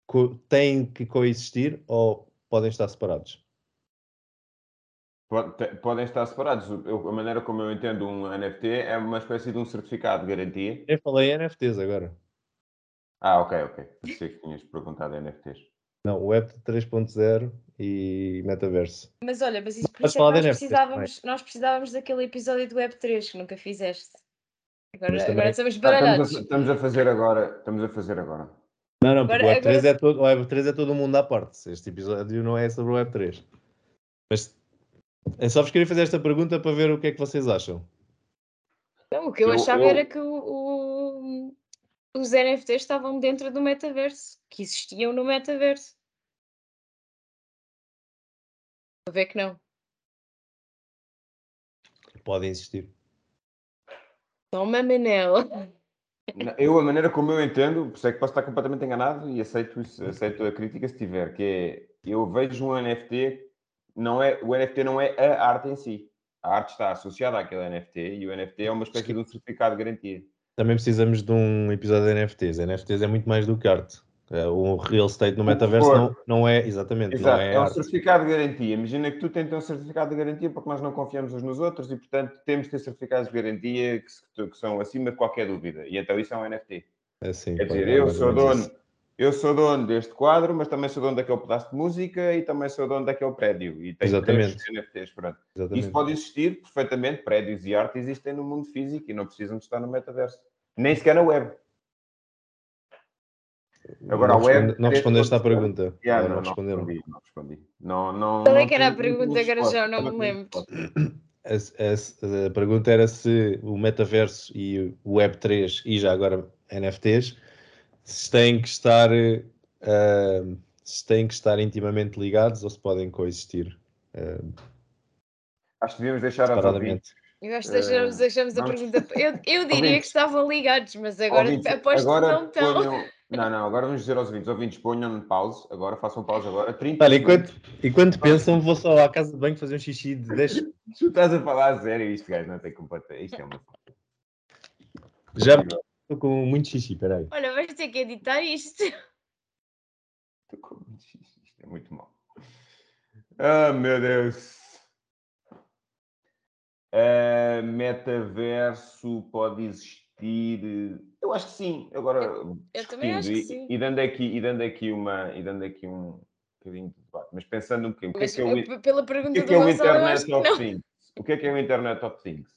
co- têm que coexistir ou podem estar separados? Podem estar separados. Eu- a maneira como eu entendo um NFT é uma espécie de um certificado de garantia. Eu falei NFTs agora. Ah, ok, ok. Pensei que tinhas perguntado NFTs. Não, Web 3.0 e metaverso. Mas olha, mas isso por isso é nós NFTs precisávamos, nós precisávamos daquele episódio do Web3 que nunca fizeste. Agora, Mas também- agora estamos Ah, baralhados. estamos, a, estamos a fazer agora. Estamos a fazer agora. Não, não, porque Agora- o Web3, agora- é todo, o Web3 é todo mundo à parte. Este episódio não é sobre o Web3. Mas eu só vos queria fazer esta pergunta para ver o que é que vocês acham. Não, o que eu, Eu- achava eu- era que o- o- os NFTs estavam dentro do metaverso, que existiam no metaverso. Vou ver que não. Podem existir. Toma, Manel. Na- Eu, a maneira como eu entendo, por isso é que posso estar completamente enganado e aceito, isso, aceito a crítica se tiver, que é, eu vejo um NFT, não é, o NFT não é a arte em si. A arte está associada àquele NFT e o NFT é uma espécie de um certificado de garantia. Também precisamos de um episódio de NFTs. NFTs é muito mais do que arte. É, O real estate no metaverso não, não é, exatamente, Exato, não é, é um arte. certificado de garantia. Imagina que tu tens um certificado de garantia porque nós não confiamos uns nos outros e, portanto, temos de ter certificados de garantia que, que são acima de qualquer dúvida. E então isso é um NFT. É assim, Quer dizer, é eu sou dono, isso. eu sou dono deste quadro, mas também sou dono daquele pedaço de música e também sou dono daquele prédio. E tenho Exatamente. NFTs, pronto. Exatamente. Isso pode existir perfeitamente, prédios e arte existem no mundo físico e não precisam de estar no metaverso. Nem sequer na web. Agora, não, a web responde- não respondeste à pergunta. Yeah, não, não não respondi, não respondi. Não, não, Qual é que era a pergunta? tenho Agora já resposta, não me lembro. A, a- a pergunta era se o metaverso e o Web3 e já agora NFTs se têm que estar ah, se têm que estar intimamente ligados ou se podem coexistir ah, Acho que devíamos deixar separadamente. Eu acho que deixamos, Eh, deixamos a vamos- pergunta. Eu, eu diria que Ouvintes. estavam ligados, mas agora Ouvintes, aposto agora que não estão. ponham- Não, não, agora vamos dizer aos ouvintes. Ouvintes, ponham pause. Agora façam pausa agora. 30 Olha, enquanto, enquanto pensam, vou só à casa de banho fazer um xixi de 10 Tu estás a falar a sério, isto, gajo, não tem completa. Isto é uma. Já estou com muito xixi, peraí. Olha, vais ter que editar isto. Isto é muito mal. Ah, meu Deus. Ah, metaverso pode existir. Eu acho que sim. Agora, eu também acho que sim. E, e dando aqui, e dando aqui uma, e dando aqui um bocadinho de debate, mas pensando um bocadinho, o que é que é o, eu- pela o pergunta que é, do que é o eu Internet of não. Things? O que é que é o Internet of Things?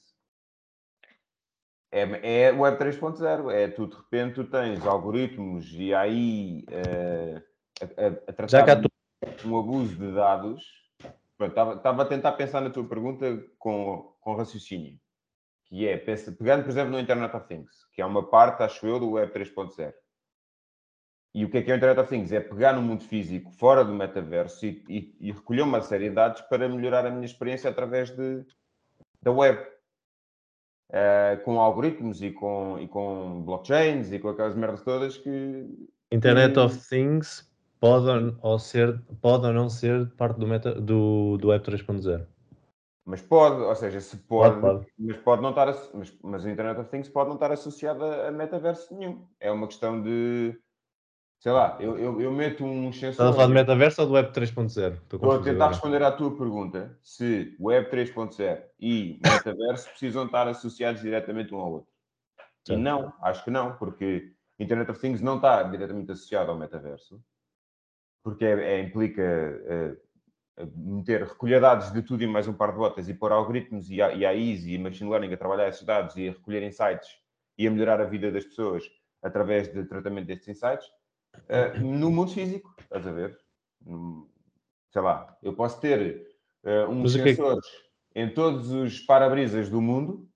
É, é Web 3.0, é tu de repente tu tens algoritmos e aí eh, a, a- a tratar de um abuso de dados. Estava a tentar pensar na tua pergunta com, com raciocínio, que é, pensa, pegando, por exemplo, no Internet of Things, que é uma parte, acho eu, do Web 3.0. E o que é que é o Internet of Things? É pegar no mundo físico, fora do metaverso, e, e- e recolher uma série de dados para melhorar a minha experiência através de, da web. Eh, com algoritmos e com, e com blockchains e com aquelas merdas todas que Internet of Things pode ou, ou ser, pode ou não ser parte do, meta, do, do Web 3.0. Mas pode, ou seja, se pode, Pode, pode. mas pode não estar, mas, mas o Internet of Things pode não estar associado a, a metaverso nenhum. É uma questão de, sei lá, eu, eu, eu meto um Estás a sensor. falar do metaverso ou do Web 3.0? Estou a tentar responder à tua pergunta se Web 3.0 e metaverso precisam estar associados diretamente um ao outro. E Certo. não, acho que não, porque Internet of Things não está diretamente associado ao metaverso, porque é- é- implica eh, meter, recolher dados de tudo e mais um par de botas e pôr algoritmos e, a- e AIs e machine learning a trabalhar esses dados e a recolher insights e a melhorar a vida das pessoas através de tratamento destes insights eh, no mundo físico, estás a ver? Sei lá, eu posso ter eh, uns é que- sensores em todos os para-brisas do mundo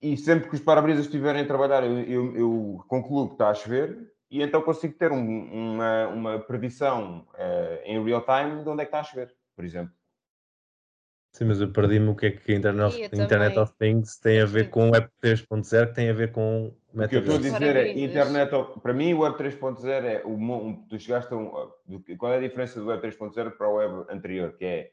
e sempre que os para-brisas estiverem a trabalhar, eu, eu- eu concluo que está a chover e então consigo ter um- uma, uma predição eh, em real time de onde é que está a chover, por exemplo. Sim, mas eu perdi-me o que é que a Internet, of, Internet of Things tem a ver com o Web 3.0 que tem a ver com O que eu estou a dizer é, internet, of- para mim o Web 3.0 é o, um- tu chegaste a um, qual é a diferença do Web 3.0 para o Web anterior, que é,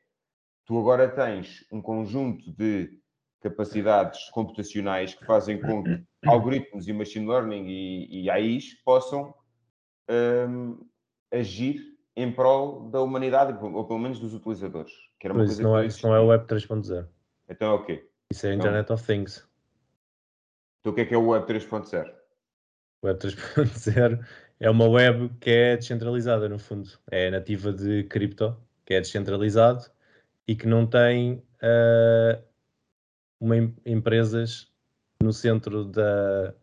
tu agora tens um conjunto de capacidades computacionais que fazem com que algoritmos e machine learning e, e AIs possam hum, agir em prol da humanidade, ou pelo menos dos utilizadores. Que era uma Mas coisa isso não, é, isso não é o Web 3.0. Então é o quê? Isso é Não. Internet of Things. Então o que é que é o Web 3.0? O Web 3.0 é uma web que é descentralizada, no fundo. É nativa de cripto, que é descentralizado e que não tem ah, uma, em- empresas no centro da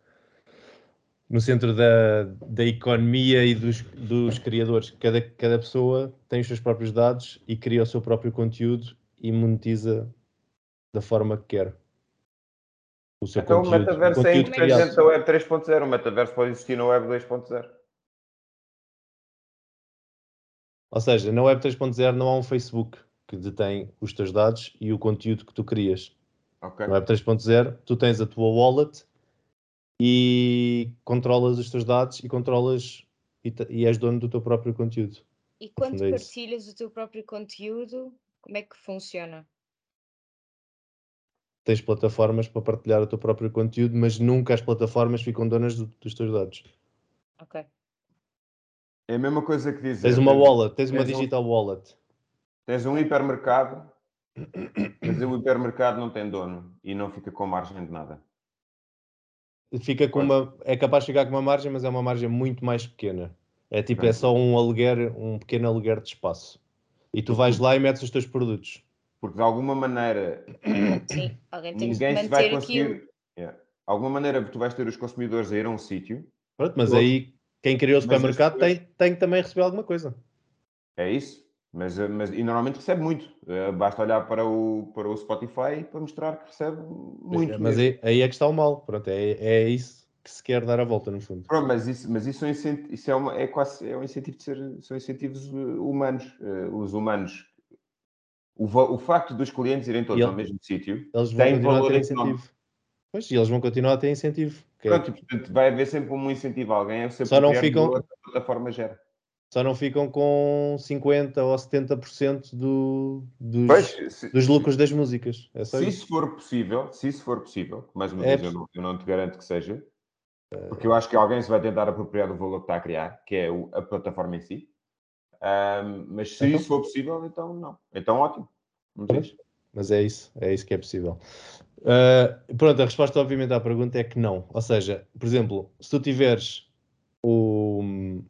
no centro da, da economia e dos, dos criadores. Cada, cada pessoa tem os seus próprios dados e cria o seu próprio conteúdo e monetiza da forma que quer. O seu Então o conteúdo, metaverso é conteúdo independente criado. da Web 3.0. O metaverso pode existir na Web 2.0. Ou seja, na Web 3.0 não há um Facebook que detém os teus dados e o conteúdo que tu crias. Ok. Na Web 3.0 tu tens a tua wallet e controlas os teus dados e controlas e, e és dono do teu próprio conteúdo. E quando é isso. partilhas o teu próprio conteúdo, como é que funciona? Tens plataformas para partilhar o teu próprio conteúdo, mas nunca as plataformas ficam donas do- dos teus dados. Ok. É a mesma coisa que dizer. Tens uma wallet, tens uma tens um- digital wallet. Tens um hipermercado, mas o hipermercado não tem dono e não fica com margem de nada. Fica com uma, é capaz de ficar com uma margem, mas é uma margem muito mais pequena. É tipo, é só um aluguer, um pequeno aluguer de espaço. E tu vais lá e metes os teus produtos. Porque de alguma maneira Sim, alguém tem que ninguém se vai conseguir. Yeah. De alguma maneira tu vais ter os consumidores a ir a um sítio. Pronto, mas aí quem criou o supermercado tem, tem que também receber alguma coisa. É isso. Mas, eh, mas, e normalmente recebe muito. Eh, Basta olhar para o, para o Spotify para mostrar que recebe muito. mas aí, aí é que está o mal. Pronto, é, é isso que se quer dar a volta, no fundo. Pronto, mas isso, mas isso, é, um isso é, uma, é quase é um incentivo de ser, são incentivos eh, humanos. Os humanos, o, o facto dos clientes irem todos E ao ele- mesmo sítio Eles vão tem continuar a valor ter económico. Pois, e eles vão continuar a ter incentivo. é- Pronto, e, portanto, vai haver sempre um incentivo a alguém a ser Só não ficam- valor que a plataforma gera. Só não ficam com 50% ou 70% do, dos, Pois, se, dos lucros das músicas. É se isso. for possível, se isso for possível, mais uma É vez eu não, eu não te garanto que seja, porque eu acho que alguém se vai tentar apropriar do valor que está a criar, que é o- a plataforma em si. Ahm, mas se Então? isso for possível, então não. Então ótimo. Ver. Pois, Mas é isso, é isso que é possível. Ah, pronto, a resposta, obviamente, à pergunta é que não. Ou seja, por exemplo, se tu tiveres o.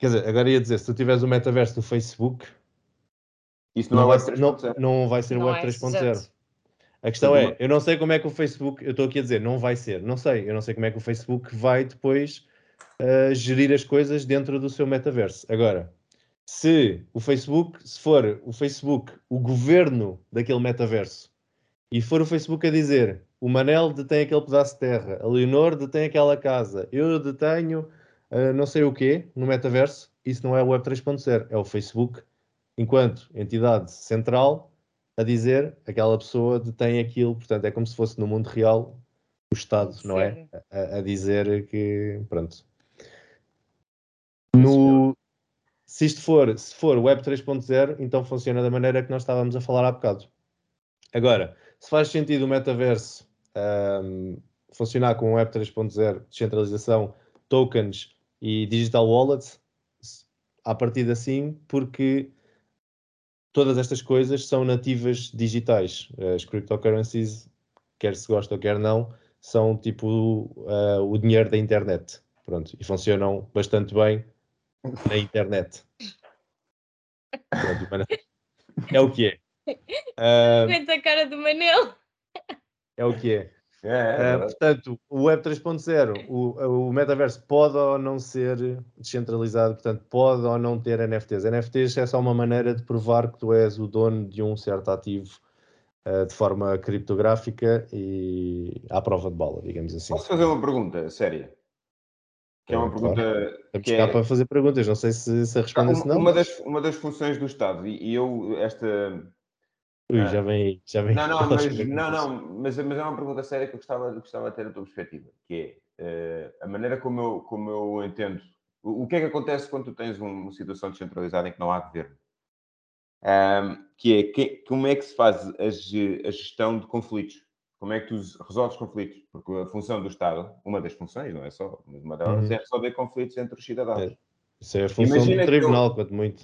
Quer dizer, agora ia dizer, se tu tiveres o metaverso do Facebook, Isso não, não é vai, Web ser- não, 3.0. não vai ser o Não Web é, 3.0. exato. A questão é, eu não sei como é que o Facebook, eu estou aqui a dizer, não vai ser, não sei, eu não sei como é que o Facebook vai depois ah, gerir as coisas dentro do seu metaverso. Agora, se o Facebook, se for o Facebook o governo daquele metaverso e for o Facebook a dizer o Manel detém aquele pedaço de terra, a Leonor detém aquela casa, eu detenho ah, não sei o quê no metaverso, isso não é o Web 3.0, é o Facebook enquanto entidade central a dizer aquela pessoa detém aquilo, portanto é como se fosse no mundo real o Estado, não é? Sim. A, a dizer que pronto. No, se isto for, se for Web 3.0, então funciona da maneira que nós estávamos a falar há bocado. Agora, se faz sentido o metaverso um, funcionar com Web 3.0, descentralização, tokens e digital wallets, a partir de assim, porque todas estas coisas são nativas digitais. As cryptocurrencies, quer se gosta ou quer não, são tipo uh, o dinheiro da internet. Pronto, e funcionam bastante bem na internet. É o que é. Uh, a cara do Manel. É o que é. É, é, uh, portanto, o Web 3.0, o, o metaverso pode ou não ser descentralizado, portanto, pode ou não ter NFTs. NFTs é só uma maneira de provar que tu és o dono de um certo ativo uh, de forma criptográfica e à prova de bola, digamos assim. Posso fazer uma pergunta séria? Que é uma claro. pergunta. Estamos que é... para fazer perguntas, não sei se, se a resposta não. Uma, das, uma das funções do Estado, e, e eu, esta Ui, já vem, já vem. Não, não, mas, não, não mas, mas, é uma pergunta séria que eu gostava, gostava de ter a tua perspectiva, que é uh, a maneira como eu, como eu entendo. O, o, que é que acontece quando tu tens uma situação descentralizada em que não há governo? Um, que é que, como é que se faz a, a, gestão de conflitos? Como é que tu resolves conflitos? Porque a função do Estado, uma das funções, não é só, mas uma delas uhum. é resolver conflitos entre os cidadãos. É. Isso é a função Imagina do tribunal, eu... quanto muito.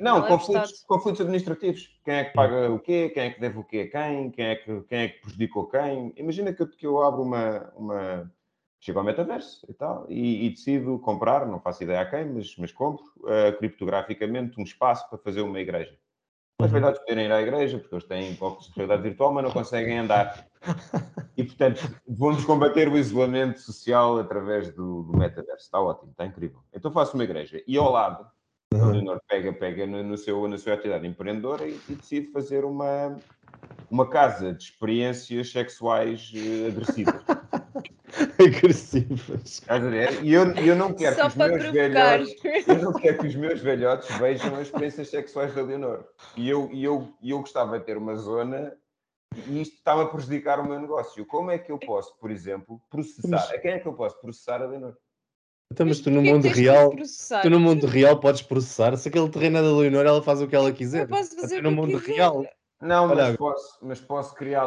Não, conflitos, conflitos administrativos. Quem é que paga o quê? Quem é que deve o quê a quem? Quem é que, quem é que prejudicou quem? Imagina que eu, que eu abro uma, uma... Chego ao metaverso e tal, e, e, decido comprar, não faço ideia a quem, mas, mas compro uh, criptograficamente um espaço para fazer uma igreja. Mas velhotes uhum. poderem ir à igreja, porque eles têm óculos de realidade virtual, mas não conseguem andar. E, portanto, vamos combater o isolamento social através do, do metaverso. Está ótimo, está incrível. Então faço uma igreja. E ao lado Uhum. A Leonor pega, pega no, no, seu, na sua atividade empreendedora e, e, decide fazer uma, uma casa de experiências sexuais uh, agressivas. agressivas. E eu, eu não quero Só que os meus velhotes, eu não quero que os meus velhotes vejam as experiências sexuais da Leonor. E eu, e eu, e eu gostava de ter uma zona e isto está-me a prejudicar o meu negócio. Como é que eu posso, por exemplo, processar? A quem é que eu posso processar a Leonor? Então, mas tu no mundo real, tu no mundo real podes processar. Se aquele terreno é da Leonor, ela faz o que ela quiser. Eu posso fazer no mundo quiser. real. Não, mas posso, mas posso criar,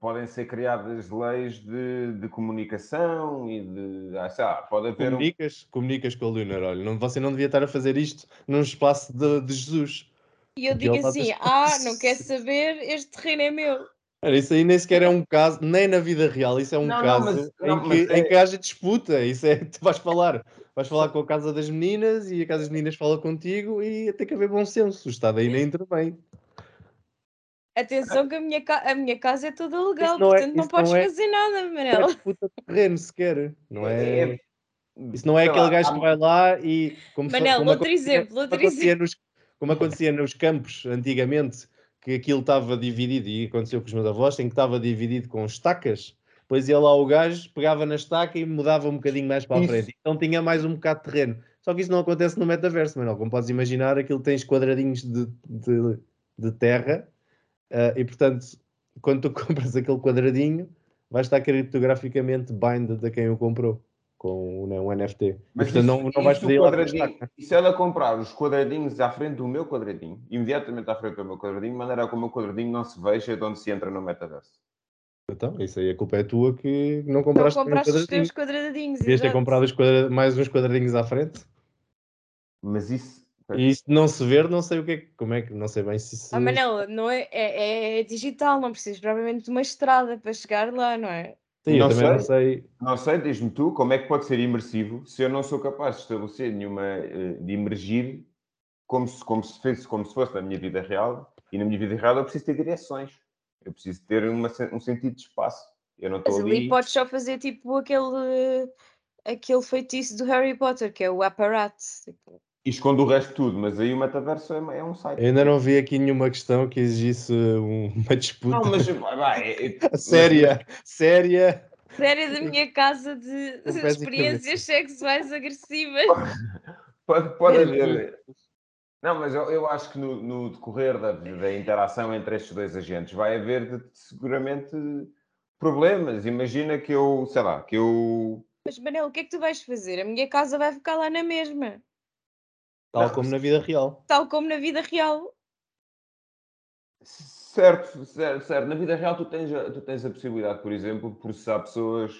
podem ser criadas leis de, de comunicação e de, ah, sei lá, pode haver comunicas, um... comunicas com a Leonor, olha, não, você não devia estar a fazer isto num espaço de, de Jesus. E eu digo assim, ah, não quer saber, este terreno é meu. Isso aí nem sequer é um caso, nem na vida real, isso é um não, caso não, mas, em, não, que, é... em que haja disputa. Isso é, tu vais falar, vais falar com a casa das meninas e a casa das meninas fala contigo e tem que haver bom senso. O Estado aí nem intervém. Atenção que a minha, a minha casa é toda legal, não é- portanto é, não podes não é, fazer nada, Manel. Não é disputa de terreno sequer, não é? é isso não é aquele gajo que vai lá e... Como Manel, como outro exemplo, outro exemplo. Nos, como acontecia nos campos antigamente, que aquilo estava dividido, e aconteceu com os meus avós, em que estava dividido com estacas, depois ia lá o gajo, pegava na estaca e mudava um bocadinho mais para a frente. Então tinha mais um bocado de terreno. Só que isso não acontece no metaverso, Manuel. Como podes imaginar, aquilo tens quadradinhos de, de, de terra uh, e, portanto, quando tu compras aquele quadradinho, vai estar criptograficamente binded a quem o comprou com né, um NFT. Mas portanto, isso, não, não vais poder quadradinho, E se ela comprar os quadradinhos à frente do meu quadradinho, imediatamente à frente do meu quadradinho, de maneira que o meu quadradinho não se veja de onde se entra no metaverso. Então, isso aí a culpa é tua que não compraste, não compraste os teus quadradinhos. Devias ter comprado quadra... mais uns quadradinhos à frente. Mas isso. E isso não se ver, não sei o que é, como é que, não sei bem se isso. Ah, mas não, não é, é, é digital, não precisas provavelmente de uma estrada para chegar lá, não é? Sim, não eu também sei, não sei. Não sei, diz-me tu, como é que pode ser imersivo se eu não sou capaz de estabelecer nenhuma, eh, de emergir como se, como se, fosse, como se fosse na minha vida real, e na minha vida real eu preciso ter direções, eu preciso ter uma, um sentido de espaço. Eu não estou ali... ali podes só fazer tipo aquele, aquele feitiço do Harry Potter, que é o aparato. Tipo... E esconde o resto tudo, mas aí o metaverso é, é um site. Eu ainda não vi aqui nenhuma questão que exigisse uma disputa. Não, mas vai, é, é, séria, séria. Séria da minha casa de, de experiências sexuais agressivas. Pode, pode haver. Não, mas eu, eu acho que no, no decorrer da, da, interação entre estes dois agentes vai haver seguramente problemas. Imagina que eu, sei lá, que eu Mas Manel, o que é que tu vais fazer? A minha casa vai ficar lá na mesma, Tal Não, como na vida real. tal como na vida real. Certo, certo, certo. Na vida real tu tens a, tu tens a possibilidade, por exemplo, de processar pessoas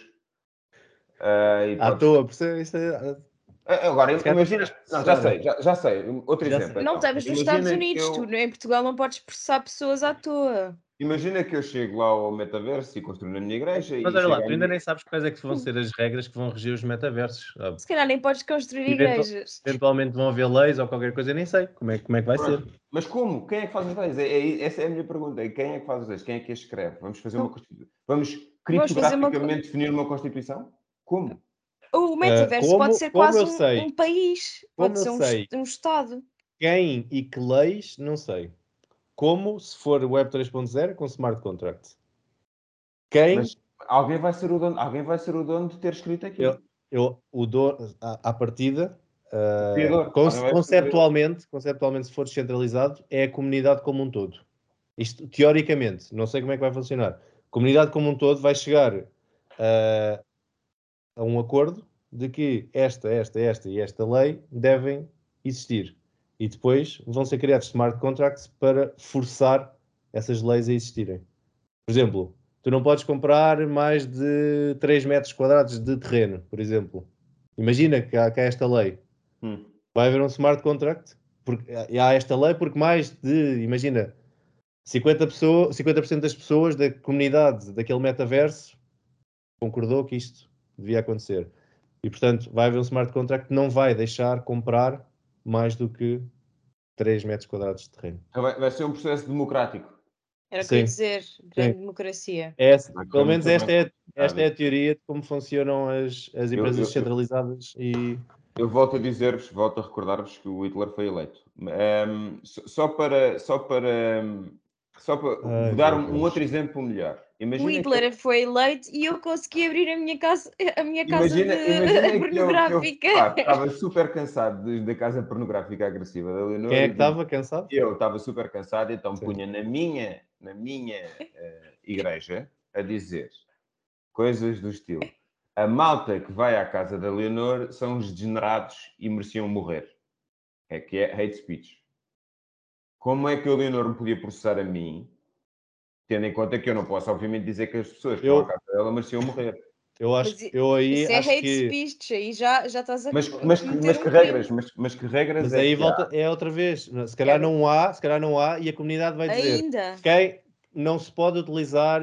ah, e À podes- toa, percebe? Isso é- Agora, Se calhar imagina. tu Não, já sei, já, já sei. Outro Já exemplo. sei. Não então. estamos nos Imagina Estados Unidos, eu- tu em Portugal não podes processar pessoas à toa. Imagina que eu chego lá ao metaverso e construo na minha igreja Mas olha lá, tu ainda nem sabes quais é que vão ser as regras que vão regir os metaversos. Ah, Se calhar nem podes construir Eventual- igrejas. Eventualmente vão haver leis ou qualquer coisa, eu nem sei como é, como é que vai ser. Mas como? Quem é que faz as leis? É, é- essa é a minha pergunta. É quem é que faz as leis? Quem é que as escreve? Vamos fazer uma Constituição? Vamos fazer uma criptograficamente definir uma Constituição? Como? O metaverso como- pode ser quase um, sei. um país, pode ser um, um Estado. Quem e que leis, não sei. Como se for Web 3.0 com smart contract. Quem, Mas alguém vai ser o dono, alguém vai ser o dono de ter escrito aquilo. Eu- eu, o do, à, à partida, ah, Criador. conce- conceptualmente, conceptualmente, se for descentralizado, é a comunidade como um todo. Isto, teoricamente, não sei como é que vai funcionar. A comunidade como um todo vai chegar ah, a um acordo de que esta, esta, esta e esta lei devem existir. E depois vão ser criados smart contracts para forçar essas leis a existirem. Por exemplo, tu não podes comprar mais de 3 metros quadrados de terreno, por exemplo. Imagina que há, que há esta lei. Hum. Vai haver um smart contract. Porque há esta lei porque mais de, imagina, 50%, pessoa, 50 das pessoas da comunidade daquele metaverso concordou que isto devia acontecer. E, portanto, vai haver um smart contract que não vai deixar comprar mais do que 3 metros quadrados de terreno. Então Vai, vai ser um processo democrático. Era o que eu ia Sim. dizer, grande democracia. É essa- pelo menos esta é, esta é a Sabe? teoria de como funcionam as, as empresas eu- descentralizadas e Eu volto a dizer-vos, volto a recordar-vos que o Hitler foi eleito. Ehm, só, para, só para, só para Ai, dar um, um outro exemplo melhor. Imagina O que- Hitler foi eleito e eu consegui abrir a minha casa, a minha casa Imagina, de- imagina que eu, que eu pornográfica. pá, estava super cansado da casa pornográfica agressiva da Leonor. quem é que estava cansado? Eu estava super cansado, então Sim. punha na minha, na minha eh, igreja a dizer coisas do estilo: a malta que vai à casa da Leonor são os degenerados e mereciam morrer. É que é hate speech. Como é que a Leonor me podia processar a mim, tendo em conta que eu não posso, obviamente, dizer que as pessoas que Eu- vão à casa dela mereciam morrer? Eu acho, Mas i- eu aí Isso é acho hate que speech, aí já, já estás a Mas, mas, mas que regras? Mas, mas que regras mas é aí que há? volta é outra vez. Se calhar Quero. não há, se calhar não há e a comunidade vai dizer Ainda. quem não se pode utilizar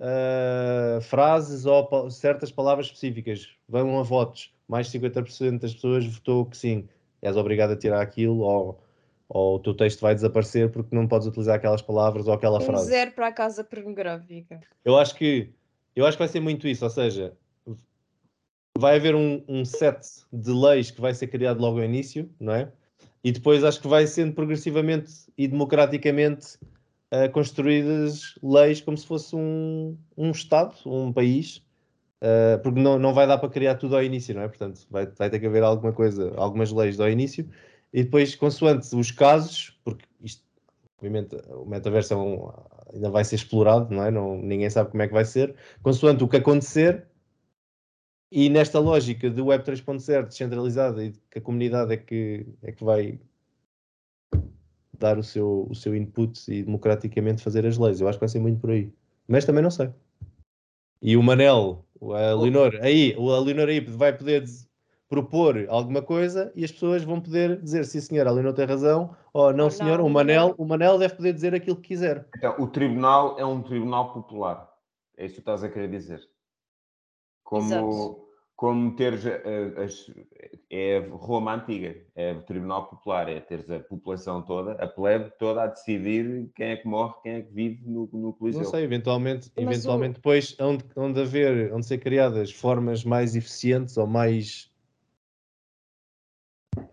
ah, frases ou pa- certas palavras específicas. Vão a votos. Mais de 50% das pessoas votou que sim. És obrigado a tirar aquilo ou, ou o teu texto vai desaparecer porque não podes utilizar aquelas palavras ou aquela Um frase. zero para a casa pornográfica. Eu acho que eu acho que vai ser muito isso, ou seja, vai haver um, um set de leis que vai ser criado logo ao início, não é? E depois acho que vai sendo progressivamente e democraticamente eh, construídas leis como se fosse um, um Estado, um país, eh, porque não, não vai dar para criar tudo ao início, não é? Portanto, vai, vai ter que haver alguma coisa, algumas leis ao início, e depois, consoante os casos, porque isto, obviamente, o metaverso é um- ainda vai ser explorado, não é? Não, ninguém sabe como é que vai ser, consoante o que acontecer, e nesta lógica de Web 3.0 descentralizada e que a comunidade é que, é que vai dar o seu, o seu input e democraticamente fazer as leis. Eu acho que vai ser muito por aí. Mas também não sei. E o Manel, a Leonor, aí, a Leonor aí vai poder propor alguma coisa e as pessoas vão poder dizer sim senhor, a Leonor tem razão, ou não senhor, não, o Manel, não. o Manel deve poder dizer aquilo que quiser. Então, o tribunal é um tribunal popular. É isso que tu estás a querer dizer. Como, Exato. como teres eh, as, é Roma antiga, é o tribunal popular, é teres a população toda, a plebe toda a decidir quem é que morre, quem é que vive no, no Coliseu. Não sei, eventualmente, Mas o- eventualmente depois onde, onde haver, onde ser criadas formas mais eficientes ou mais,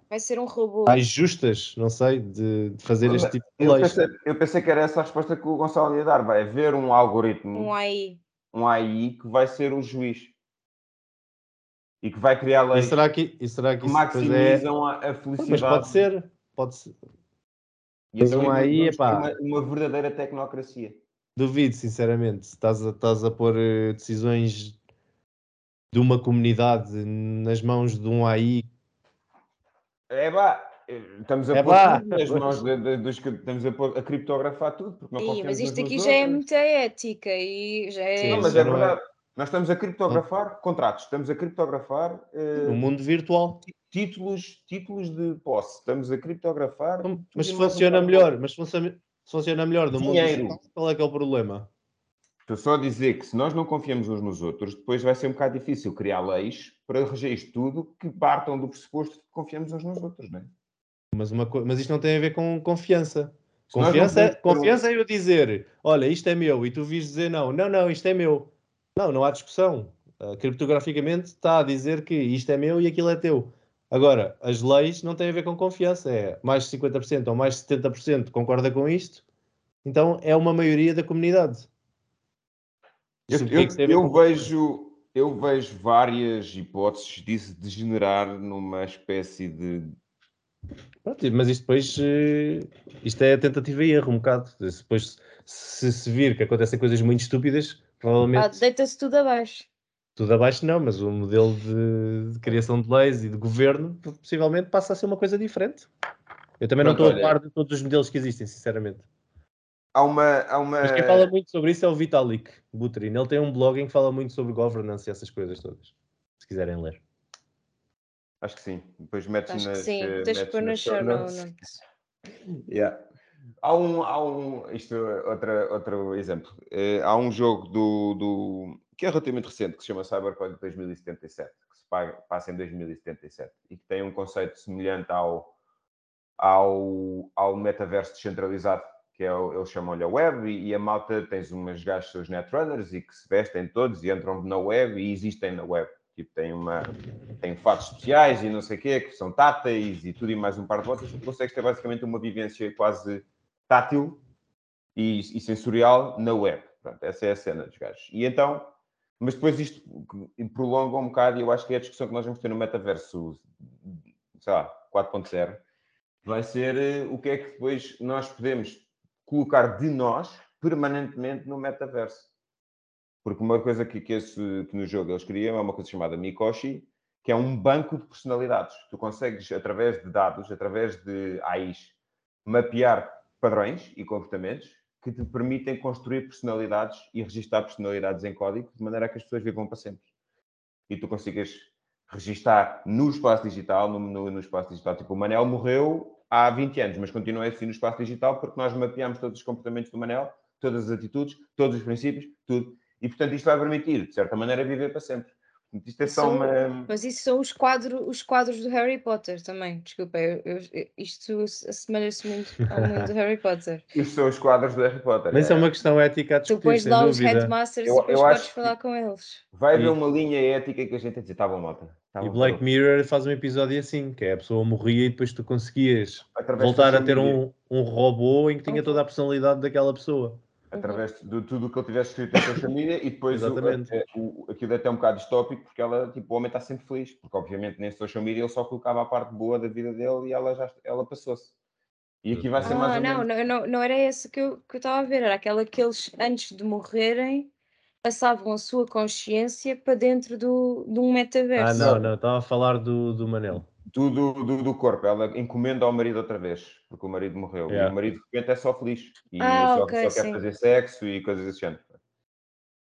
Vai ser um robô. mais justas, não sei, de, de fazer este tipo de Eu leis. pensei, eu pensei que era essa a resposta que o Gonçalo ia dar. Vai haver um algoritmo, Um AI. um AI, que vai ser o juiz. E que vai criar E leis será que, e será que que é... maximizam a, a felicidade. Mas pode ser, pode ser. E então um AI. Uma, uma verdadeira tecnocracia. Duvido, sinceramente. Estás a, estás a pôr eh, decisões de uma comunidade nas mãos de um AI. É pá, estamos a É pôr nas mãos de- de- dos que estamos a, pôr- a criptografar tudo, porque não confiamos mas isto aqui já é outros. muita ética e já é. Sim, Não, mas é é- verdade. Nós estamos a criptografar contratos, estamos a criptografar eh, No mundo virtual. títulos, títulos de posse, estamos a criptografar. Mas funciona melhor, mas se funciona, funciona melhor no mundo digital, qual é que é o problema? Estou só a dizer que se nós não confiamos uns nos outros, depois vai ser um bocado difícil criar leis para reger isto tudo que partam do pressuposto de que confiamos uns nos outros, não é? Mas, uma co- mas isto não tem a ver com confiança. Confiança, é- confiança é eu dizer, olha, isto é meu, e tu vis dizer não, não, não, isto é meu. Não, não há discussão. Ah, criptograficamente está a dizer que isto é meu e aquilo é teu. Agora, as leis não têm a ver com confiança, é mais de 50% ou mais de 70% concorda com isto, então é uma maioria da comunidade. Eu, é eu- eu com- vejo, eu vejo várias hipóteses disso degenerar numa espécie de. Pronto, mas isto depois eh, isto é tentativa e erro um bocado. Se Depois, se se vir que acontecem coisas muito estúpidas, Ah, provavelmente Deita-se tudo abaixo. tudo abaixo não, mas o modelo de, de criação de leis e de governo possivelmente passa a ser uma coisa diferente. Eu também não Pronto, estou a par de todos os modelos que existem, sinceramente. Há uma. Há uma... Mas quem fala muito sobre isso é o Vitalik Buterin. Ele tem um blog em que fala muito sobre governance e essas coisas todas. Se quiserem ler. Acho que sim. Depois metes Acho que nas. sim. eh, Tens de pôr no show notes. Yeah. Há um, há um, isto é outra, outro exemplo. Eh, há um jogo do, do, que é relativamente recente, que se chama Cyberpunk 2077, que se paga- passa em 2077 e que tem um conceito semelhante ao, ao, ao metaverso descentralizado, que é, o- eles chamam-lhe a web, e, e a malta tens umas gajos, seus netrunners, e que se vestem todos e entram na web e existem na web. Tipo, tem uma, tem fatos especiais e não sei o quê, que são táteis e tudo e mais um par de botas, tu consegues ter basicamente uma vivência quase tátil e, e sensorial na web. Pronto, essa é a cena dos gajos. E então, mas depois isto prolonga um bocado e eu acho que é a discussão que nós vamos ter no metaverso, sei lá, 4.0, vai ser eh, o que é que depois nós podemos colocar de nós permanentemente no metaverso. Porque uma coisa que, que, esse, que no jogo eles criam é uma coisa chamada Mikoshi, que é um banco de personalidades. Tu consegues, através de dados, através de AIs, mapear padrões e comportamentos que te permitem construir personalidades e registar personalidades em código de maneira a que as pessoas vivam para sempre. E tu consigas registar no espaço digital, no, no, no espaço digital. Tipo, o Manel morreu há 20 anos, mas continua assim no espaço digital porque nós mapeamos todos os comportamentos do Manel, todas as atitudes, todos os princípios, tudo. E, portanto, isto vai permitir, de certa maneira, viver para sempre. Isto é só São- uma... Mas isso são os quadros, os quadros do Harry Potter também. Desculpa, eu- eu- isto assemelha-se muito ao mundo do Harry Potter. Isto são os quadros do Harry Potter. Mas é é. uma questão ética a Tu discutir, pões sem lá os headmasters Eu- e depois podes falar com eles. Vai haver uma linha ética que a gente tem de dizer, tá bom, malta. Tá E Black tá bom." Mirror faz um episódio assim, que é a pessoa morria e depois tu conseguias Através voltar a ter um, um robô em que tinha toda a personalidade daquela pessoa. através de tudo o que ele tivesse escrito na social media e depois o, Exatamente. é- o, aquilo é até um bocado distópico porque ela, tipo, o homem está sempre feliz, porque obviamente nem social media ele só colocava a parte boa da vida dele e ela já ela passou-se. E aqui vai ser mais Ah, ou não, menos. não, não, não era esse que eu que eu estava a ver, era aquela que eles, antes de morrerem, passavam a sua consciência para dentro do, de um Ah, metaverso. não, não, estava a falar do, do Manel. Tudo do, do corpo, ela encomenda ao marido outra vez, porque o marido morreu. E Yeah. o marido de repente é só feliz e Ah, só, ok, só sim. quer fazer sexo e coisas desse género.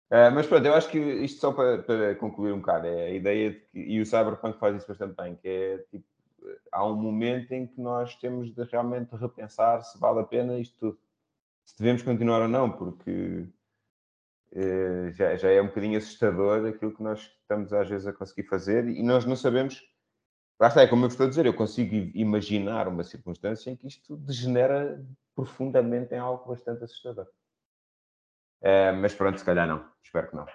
Ah, mas pronto, eu acho que isto só para, para concluir um bocado, é a ideia de que, e o Cyberpunk faz isso bastante bem, que é tipo, há um momento em que nós temos de realmente repensar se vale a pena isto tudo. Se devemos continuar ou não, porque eh, já, já é um bocadinho assustador aquilo que nós estamos às vezes a conseguir fazer e nós não sabemos. Lá está, é como eu estou a dizer, eu consigo imaginar uma circunstância em que isto degenera profundamente em algo bastante assustador. Eh, mas pronto, se calhar não. Espero que não.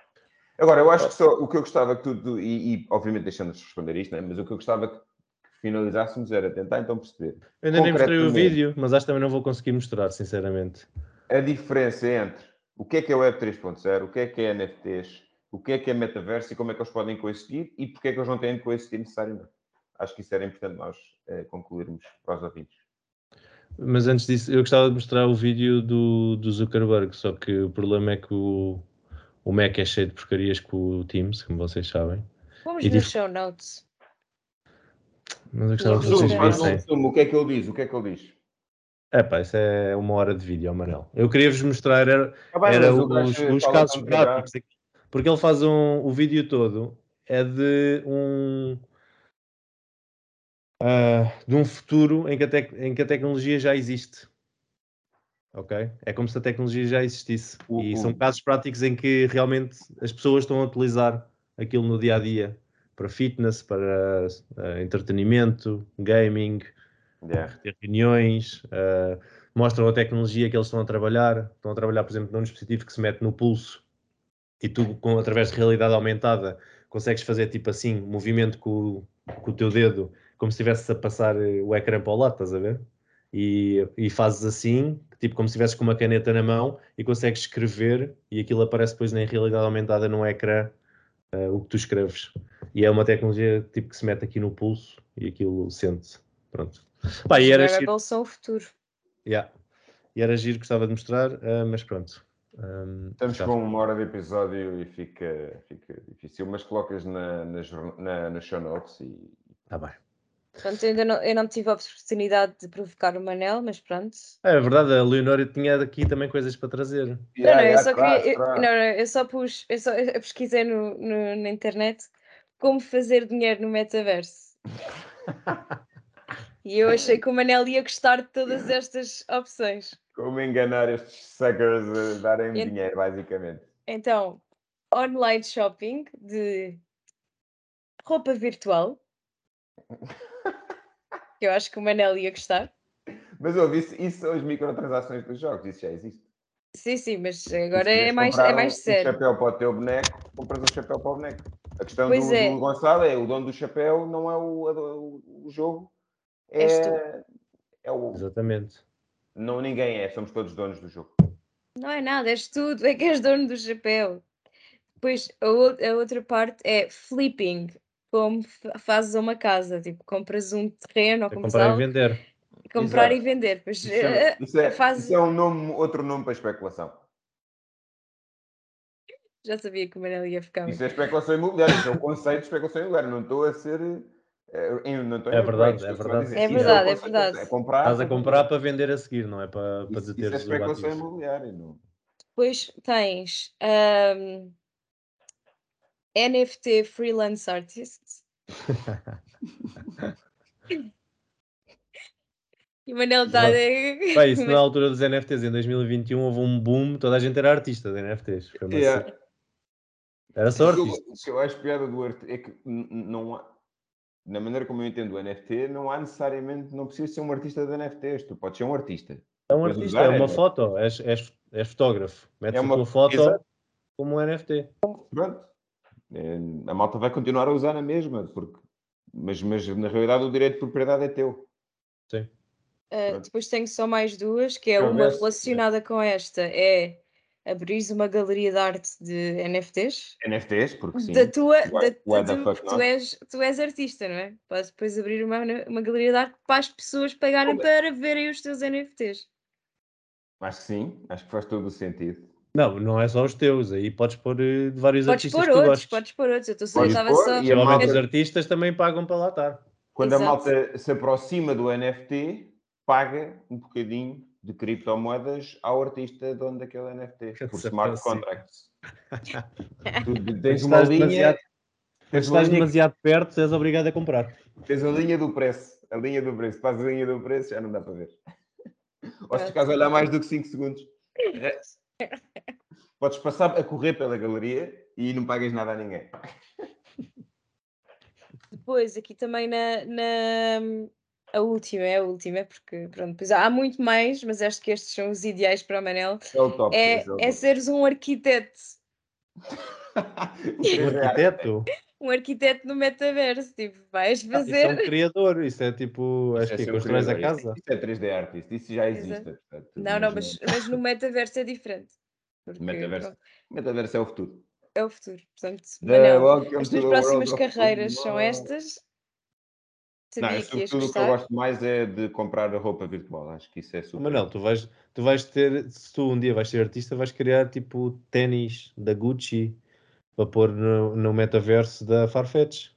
Agora, eu acho que só o que eu gostava que tudo, e, e obviamente deixando-nos responder isto, né? mas o que eu gostava que finalizássemos era tentar então perceber Eu ainda nem mostrei o vídeo, mas acho que também não vou conseguir mostrar, sinceramente. a diferença entre o que é que é Web 3.0, o que é que é NFTs, o que é que é metaverso e como é que eles podem coexistir e porque é que eles não têm de coexistir necessariamente. Acho que isso era importante nós eh, concluirmos para os ouvintes. Mas antes disso, eu gostava de mostrar o vídeo do, do Zuckerberg, só que o problema é que o, o Mac é cheio de porcarias com o Teams, como vocês sabem. Vamos E tive- show notes. Mas eu gostava que Resumo, vocês Resumo, um vissem. resumo. O que é que ele diz? O que é que ele diz? É pá, isso é uma hora de vídeo, Manel. Eu queria-vos mostrar era, Ah, era os, os casos práticos. aqui. Porque ele faz um, o vídeo todo é de um ah, de um futuro em que, a em que a tecnologia já existe. Ok? É como se a tecnologia já existisse. O- e são casos práticos em que realmente as pessoas estão a utilizar aquilo no dia a dia para fitness, para ah, entretenimento, gaming, Yeah. ter reuniões, eh, mostram a tecnologia que eles estão a trabalhar. Estão a trabalhar, por exemplo, num dispositivo que se mete no pulso e tu, com, através de realidade aumentada, consegues fazer tipo assim, movimento com, o- com o teu dedo, como se estivesse a passar eh, o ecrã para o lado, estás a ver? E, e fazes assim, tipo como se estivesse com uma caneta na mão e consegues escrever e aquilo aparece depois na realidade aumentada no ecrã eh, o que tu escreves. E é uma tecnologia tipo que se mete aqui no pulso e aquilo sente. Pronto. Pá, e era o futuro. yeah. e era giro, gostava de mostrar, ah, mas pronto. Um, Estamos já. com uma hora de episódio e fica, fica difícil, mas colocas na, na, na, nas show notes e Tá bem. Portanto, ainda não, eu não tive a oportunidade de provocar o Manel, mas pronto. É verdade, a Leonor tinha aqui também coisas para trazer. não, não, Yeah, eu yeah, só traz, queria. eu- não, não, eu só pus. Eu, só, eu pesquisei no, no- na internet como fazer dinheiro no metaverso. e eu achei que o Manel ia gostar de todas estas opções. Como enganar estes suckers a darem Ent- dinheiro, basicamente. Então, online shopping de roupa virtual. que eu acho que o Manel ia gostar. Mas ouve, isso, isso são as microtransações dos jogos, isso já existe. Sim, sim, mas agora quiseres é mais, é um- mais Um sério. chapéu para o teu boneco, compras um chapéu para o boneco. A questão do, é. do Gonçalo é o dono do chapéu não é o, o, o jogo. É, é o. Exatamente. Não ninguém é, somos todos donos do jogo. Não é nada, és tudo, é que és dono do chapéu. Depois a, ou- a outra parte é flipping, como fa- fazes uma casa, tipo, compras um terreno ou É como comprar e tal, vender. comprar e Exato. vender. Pois, Isso é, eh, isso é- faz- isso é um nome, outro nome para especulação. já sabia que o Manel ia ficar. Isso é especulação imobiliária, isso é o conceito de especulação imobiliária. Não estou a ser. Em- Não estou É verdade, é estou a verdade. dizer, É verdade, é conceito, verdade. É comprar, Estás a comprar para vender a seguir, não é para, para Isso, isso é especulação imobiliária. Não. Depois tens ahm, NFT freelance artists. e Manel está. Pá, isso na altura dos NFTs, em 2021, houve um boom, toda a gente era artista de NFTs. Foi Yeah. Era só O que eu- artista. O que eu acho piada do arte é que não há, na maneira como eu entendo o NFT, não há necessariamente, não precisa ser um artista de NFTs, tu podes ser um artista. É um artista, usar é uma é- foto, és, és, és fotógrafo. Metes É uma- a tua foto Exato. como um NFT. Pronto. É, a malta vai continuar a usar a mesma, porque, mas, mas na realidade o direito de propriedade é teu. Sim. Uh, depois tenho só mais duas, que é uma relacionada com esta, é abrir uma galeria de arte de NFTs. NFTs, porque sim. Da tua, Why- da, tu, tu, és, tu és artista, não é? Podes depois abrir uma, uma galeria de arte para as pessoas pagarem Como para verem os teus NFTs. Acho que sim, acho que faz todo o sentido. Não, não é só os teus, aí podes pôr eh, de vários Podes artistas pôr que tu outros, podes pôr outros. Eu tô eu Podes pôr só. e a malta- os artistas também pagam para lá estar. Quando a Exato. malta se aproxima do NFT, paga um bocadinho de criptomoedas ao artista dono daquele NFT, por smart contracts. Tu tens uma Estás linha, demasiado- tens estás linha, demasiado perto, és obrigado a comprar. tens a linha do preço. A linha do preço. Faz a linha do preço, já não dá para ver. Ou se É. ficares a olhar mais do que 5 segundos. Podes passar a correr pela galeria e não pagas nada a ninguém. Depois, aqui também na, na- a última, é a última, porque pronto, pois há muito mais, mas acho que estes são os ideais para o Manel. É o top. É, esse o é top. seres um arquiteto. Um arquiteto? Um arquiteto no metaverso, tipo, vais Ah, Isso é fazer. um criador, isso é tipo, Isso acho é que um constróis a casa. Isso, isso é 3D artist, isso já existe. Portanto, Não, não, mas, mas no metaverso é diferente. Porque, Metaverso. pronto, Metaverso é o futuro. é o futuro. Portanto, Manel, as tuas próximas carreiras são estas. Não, eu, sobretudo o que eu gosto mais é de comprar a roupa virtual. Acho que isso é super. Manel, tu vais, tu vais ter, se tu um dia vais ser artista, vais criar tipo ténis da Gucci, para pôr no, no metaverso da Farfetch.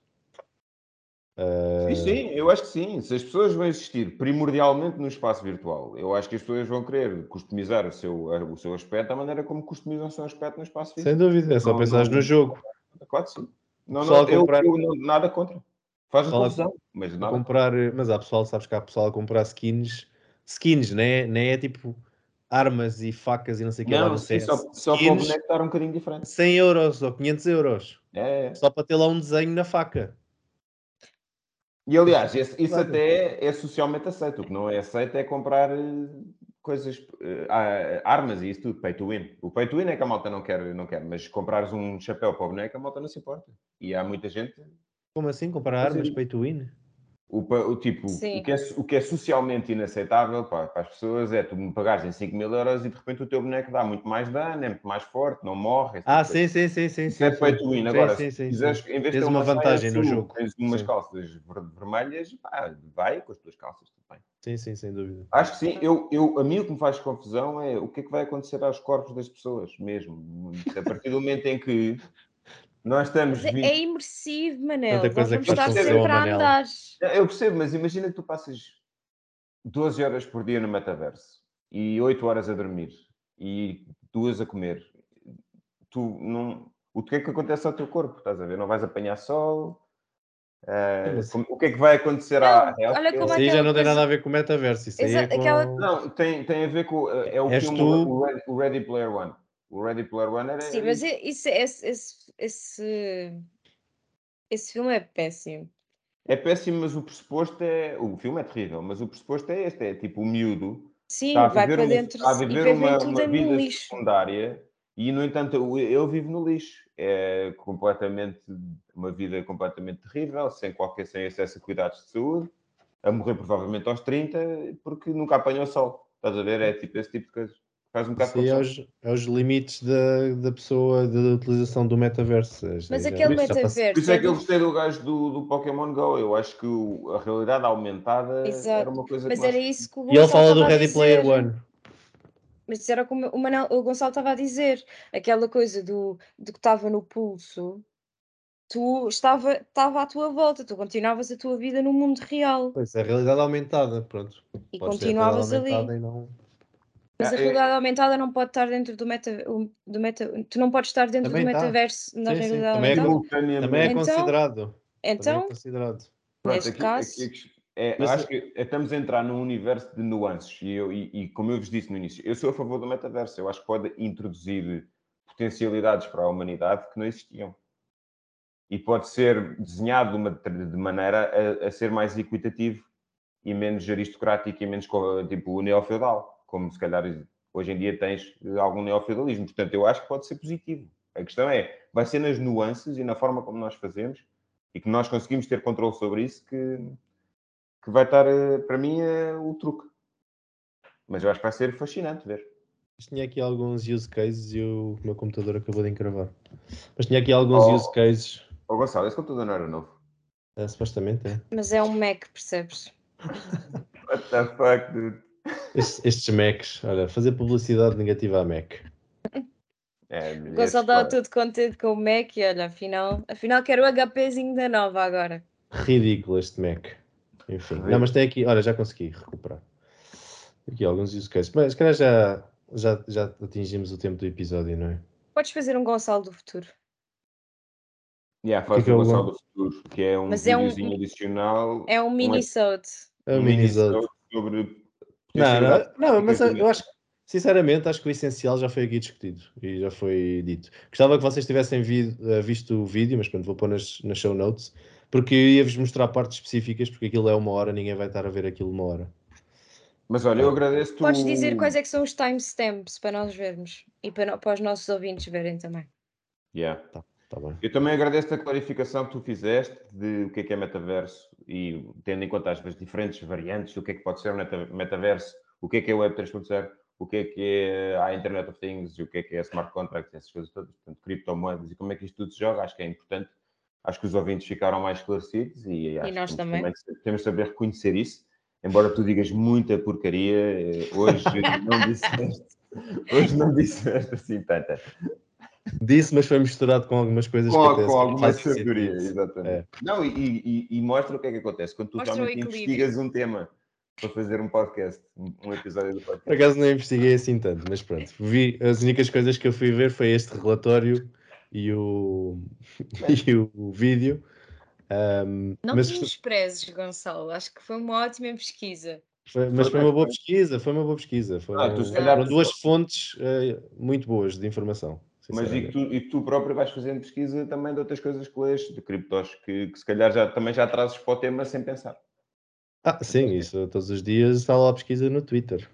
Uh, Sim, sim, eu acho que sim. Se as pessoas vão existir primordialmente no espaço virtual, eu acho que as pessoas vão querer customizar o seu, o seu aspecto da maneira como customizam o seu aspecto no espaço físico. Sem dúvida, é só Não- pensares não- no jogo. Claro que sim. Não, não, eu, comprar- eu não- nada contra. Faz Pessoal- confusão, mas A nada. comprar, mas há pessoal, sabes que há pessoal a comprar skins, skins, né? Nem é tipo armas e facas e não sei o que lá Não, no CS. só, só para o boneco estar um bocadinho diferente. 100 euros ou 500 euros. É, é. Só para ter lá um desenho na faca. E aliás, esse- isso Claro. até é socialmente aceito. O que não é aceito é comprar eh, coisas, ah, armas e isso tudo, pay to win. O pay to win é que a malta não quer, não quer, mas comprares um chapéu para o boneco, a malta não se importa. E há muita gente. Como assim? Comprar Mas armas pay to win? O, o tipo, Sim. o que, é, o que é socialmente inaceitável para, para as pessoas é tu me pagares em 5 mil euros e de repente o teu boneco dá muito mais dano, é muito mais forte, não morre. Ah, tipo de sim, sim, sim, sim. Isso sim, é pay to win. Agora, sim, sim, quiseres, sim. em vez de Tens ter uma uma, saia vantagem no jogo. Tens umas Sim. calças ver- vermelhas, pá, vai com as tuas calças, tudo bem. Sim, sim, sem dúvida. Acho que sim. Eu, eu, a mim o que me faz confusão é o que é que vai acontecer aos corpos das pessoas, mesmo. A partir do momento em que nós estamos... Mas é, 20 é imersivo, Manel. Tanta Nós coisa vamos que estar sempre a andar. Eu percebo, mas imagina que tu passas 12 horas por dia no metaverso e 8 horas a dormir e duas a comer. Tu não... O que é que acontece ao teu corpo? Estás a ver? Não vais apanhar sol? Mas- como- o que é que vai acontecer Não, à olha como Isso é aí já não tem nada a ver com o metaverso. Isso aí é Exa- com... aquela- Não, tem, tem a ver com. É o filme, tu. o Ready, o Ready Player One. O Ready Player One era. Sim, mas esse, esse, esse, esse filme é péssimo. É péssimo, mas o pressuposto é. O filme é terrível, mas o pressuposto é este: é tipo o miúdo Sim, vai para uma, dentro está a viver uma, uma vida lixo. secundária e, no entanto, o- ele vive no lixo. É completamente. Uma vida completamente terrível, sem qualquer sem acesso a cuidados de saúde, a morrer provavelmente aos 30, porque nunca apanhou sol. Estás a ver? É tipo esse tipo de coisas. Faz um bocado Isso aí é os, é os limites da, da pessoa, da utilização do metaverso. Isso Mas já- aquele passa- Por metaverso isso é é que eu do- gostei do gajo do, do Pokémon Go. Eu acho que o- a realidade aumentada Exato. era uma coisa Mas que era nós- isso que o E ele fala do Ready Player. One. Mas isso era como o, Manel, o Gonçalo estava a dizer. Aquela coisa do, do que estava no pulso. Tu estava, estava à tua volta, tu continuavas a tua vida no mundo real Pois, é a realidade aumentada, pronto. e Pode continuavas ali. e não... Mas a Ah, é- realidade aumentada não pode estar dentro do meta, do meta. Tu não podes estar dentro Também do tá. metaverso na Sim, sim, realidade também é aumentada. simultaneamente. Também é Então- considerado. Também é Então, considerado. Pronto, neste aqui- caso- aqui- é, Mas- acho que estamos a entrar num universo de nuances e, eu, e, e como eu vos disse no início, eu sou a favor do metaverso. Eu acho que pode introduzir potencialidades para a humanidade que não existiam. E pode ser desenhado de, uma, de maneira a, a ser mais equitativo e menos aristocrático e menos tipo neofeudal, como se calhar hoje em dia tens eh, algum neofeudalismo. Portanto, eu acho que pode ser positivo. A questão é, vai ser nas nuances e na forma como nós fazemos e que nós conseguimos ter controle sobre isso que, que vai estar, eh, para mim, é o truque. Mas eu acho que vai ser fascinante ver. Mas tinha aqui alguns use cases e o meu computador acabou de encravar. Mas tinha aqui alguns Oh. use cases. Ô Gonçalo, esse computador não era novo. eh, supostamente é. mas é um Mac, percebes? What the fuck, dude? Estes, estes Macs, olha, fazer publicidade negativa à Mac. É, O Gonçalo estava todo contente com o Mac e olha, afinal, afinal quero o HPzinho da nova agora. Ridículo este Mac. Enfim. Não, mas tem aqui, olha, já consegui recuperar. Aqui alguns use cases. Mas se calhar já, já, já atingimos o tempo do episódio, não é? Podes fazer um Gonçalo do futuro. Yeah, faz que é o o Gonçalo Gon- do futuro, que é um Mas é um- videozinho adicional. É um mini-sode. É um minisode sobre Não, não, não, mas eu acho que, sinceramente, acho que o essencial já foi aqui discutido e já foi dito. Gostava que vocês tivessem vi- eh, visto o vídeo, mas pronto, vou pôr nas, nas show notes, porque eu ia-vos mostrar partes específicas, porque aquilo é uma hora, ninguém vai estar a ver aquilo uma hora. Mas olha, eu agradeço-te. Podes o- dizer quais é que são os timestamps para nós vermos e para, para os nossos ouvintes verem também. Yeah. Tá bem? Eu também agradeço a clarificação que tu fizeste de o que é que é metaverso e tendo em conta as diferentes variantes do que é que pode ser o meta- metaverso, o que é que é o Web 3.0, o que é que é a Internet of Things, o que é que é smart contracts, essas coisas todas, portanto, criptomoedas e como é que isto tudo se joga, acho que é importante. Acho que os ouvintes ficaram mais esclarecidos e, acho nós que também. temos, temos de saber reconhecer isso. Embora tu digas muita porcaria, eh, hoje não disseste, hoje não disseste assim tanta. Disse, mas foi misturado com algumas coisas com, que até com alguma sabedoria, exatamente. É. Não, e, e- e mostra o que é que acontece quando tu Mostra realmente investigas um tema para fazer um podcast, um um episódio do Por podcast. acaso não investiguei assim tanto, mas pronto. Vi, as únicas coisas que eu fui ver foi este relatório e o, e o vídeo. Ahm, Não mas te desprezes, Gonçalo. Acho que foi uma ótima pesquisa. foi, mas Foi uma boa pesquisa, foi uma boa pesquisa. Foram, Ah, tu se calhar- foram duas fontes eh, muito boas de informação. Mas e que, tu, e que tu próprio vais fazendo pesquisa também de outras coisas que lês, de criptos, que, que se calhar já, também já trazes para o tema sem pensar. Ah, sim, isso todos os dias está lá a pesquisa no Twitter.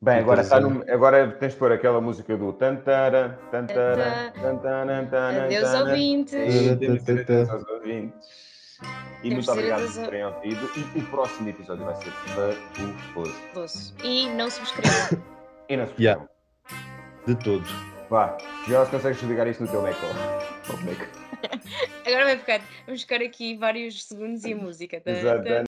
Bem, agora, está no, agora tens de pôr aquela música do tantara, tantara, tantara, tantara, Adeus, ouvintes. E adeus aos ouvintes. E muito obrigado por terem ouvido. E o próximo episódio vai ser fabuloso. E não subscrevam. E não esqueçam. De todo. Vá, já se consegues desligar isto no teu Mac. ó. Ó, Mac. Agora vai ficar. Vamos ficar aqui vários segundos e a música. Tá, Exato. tá.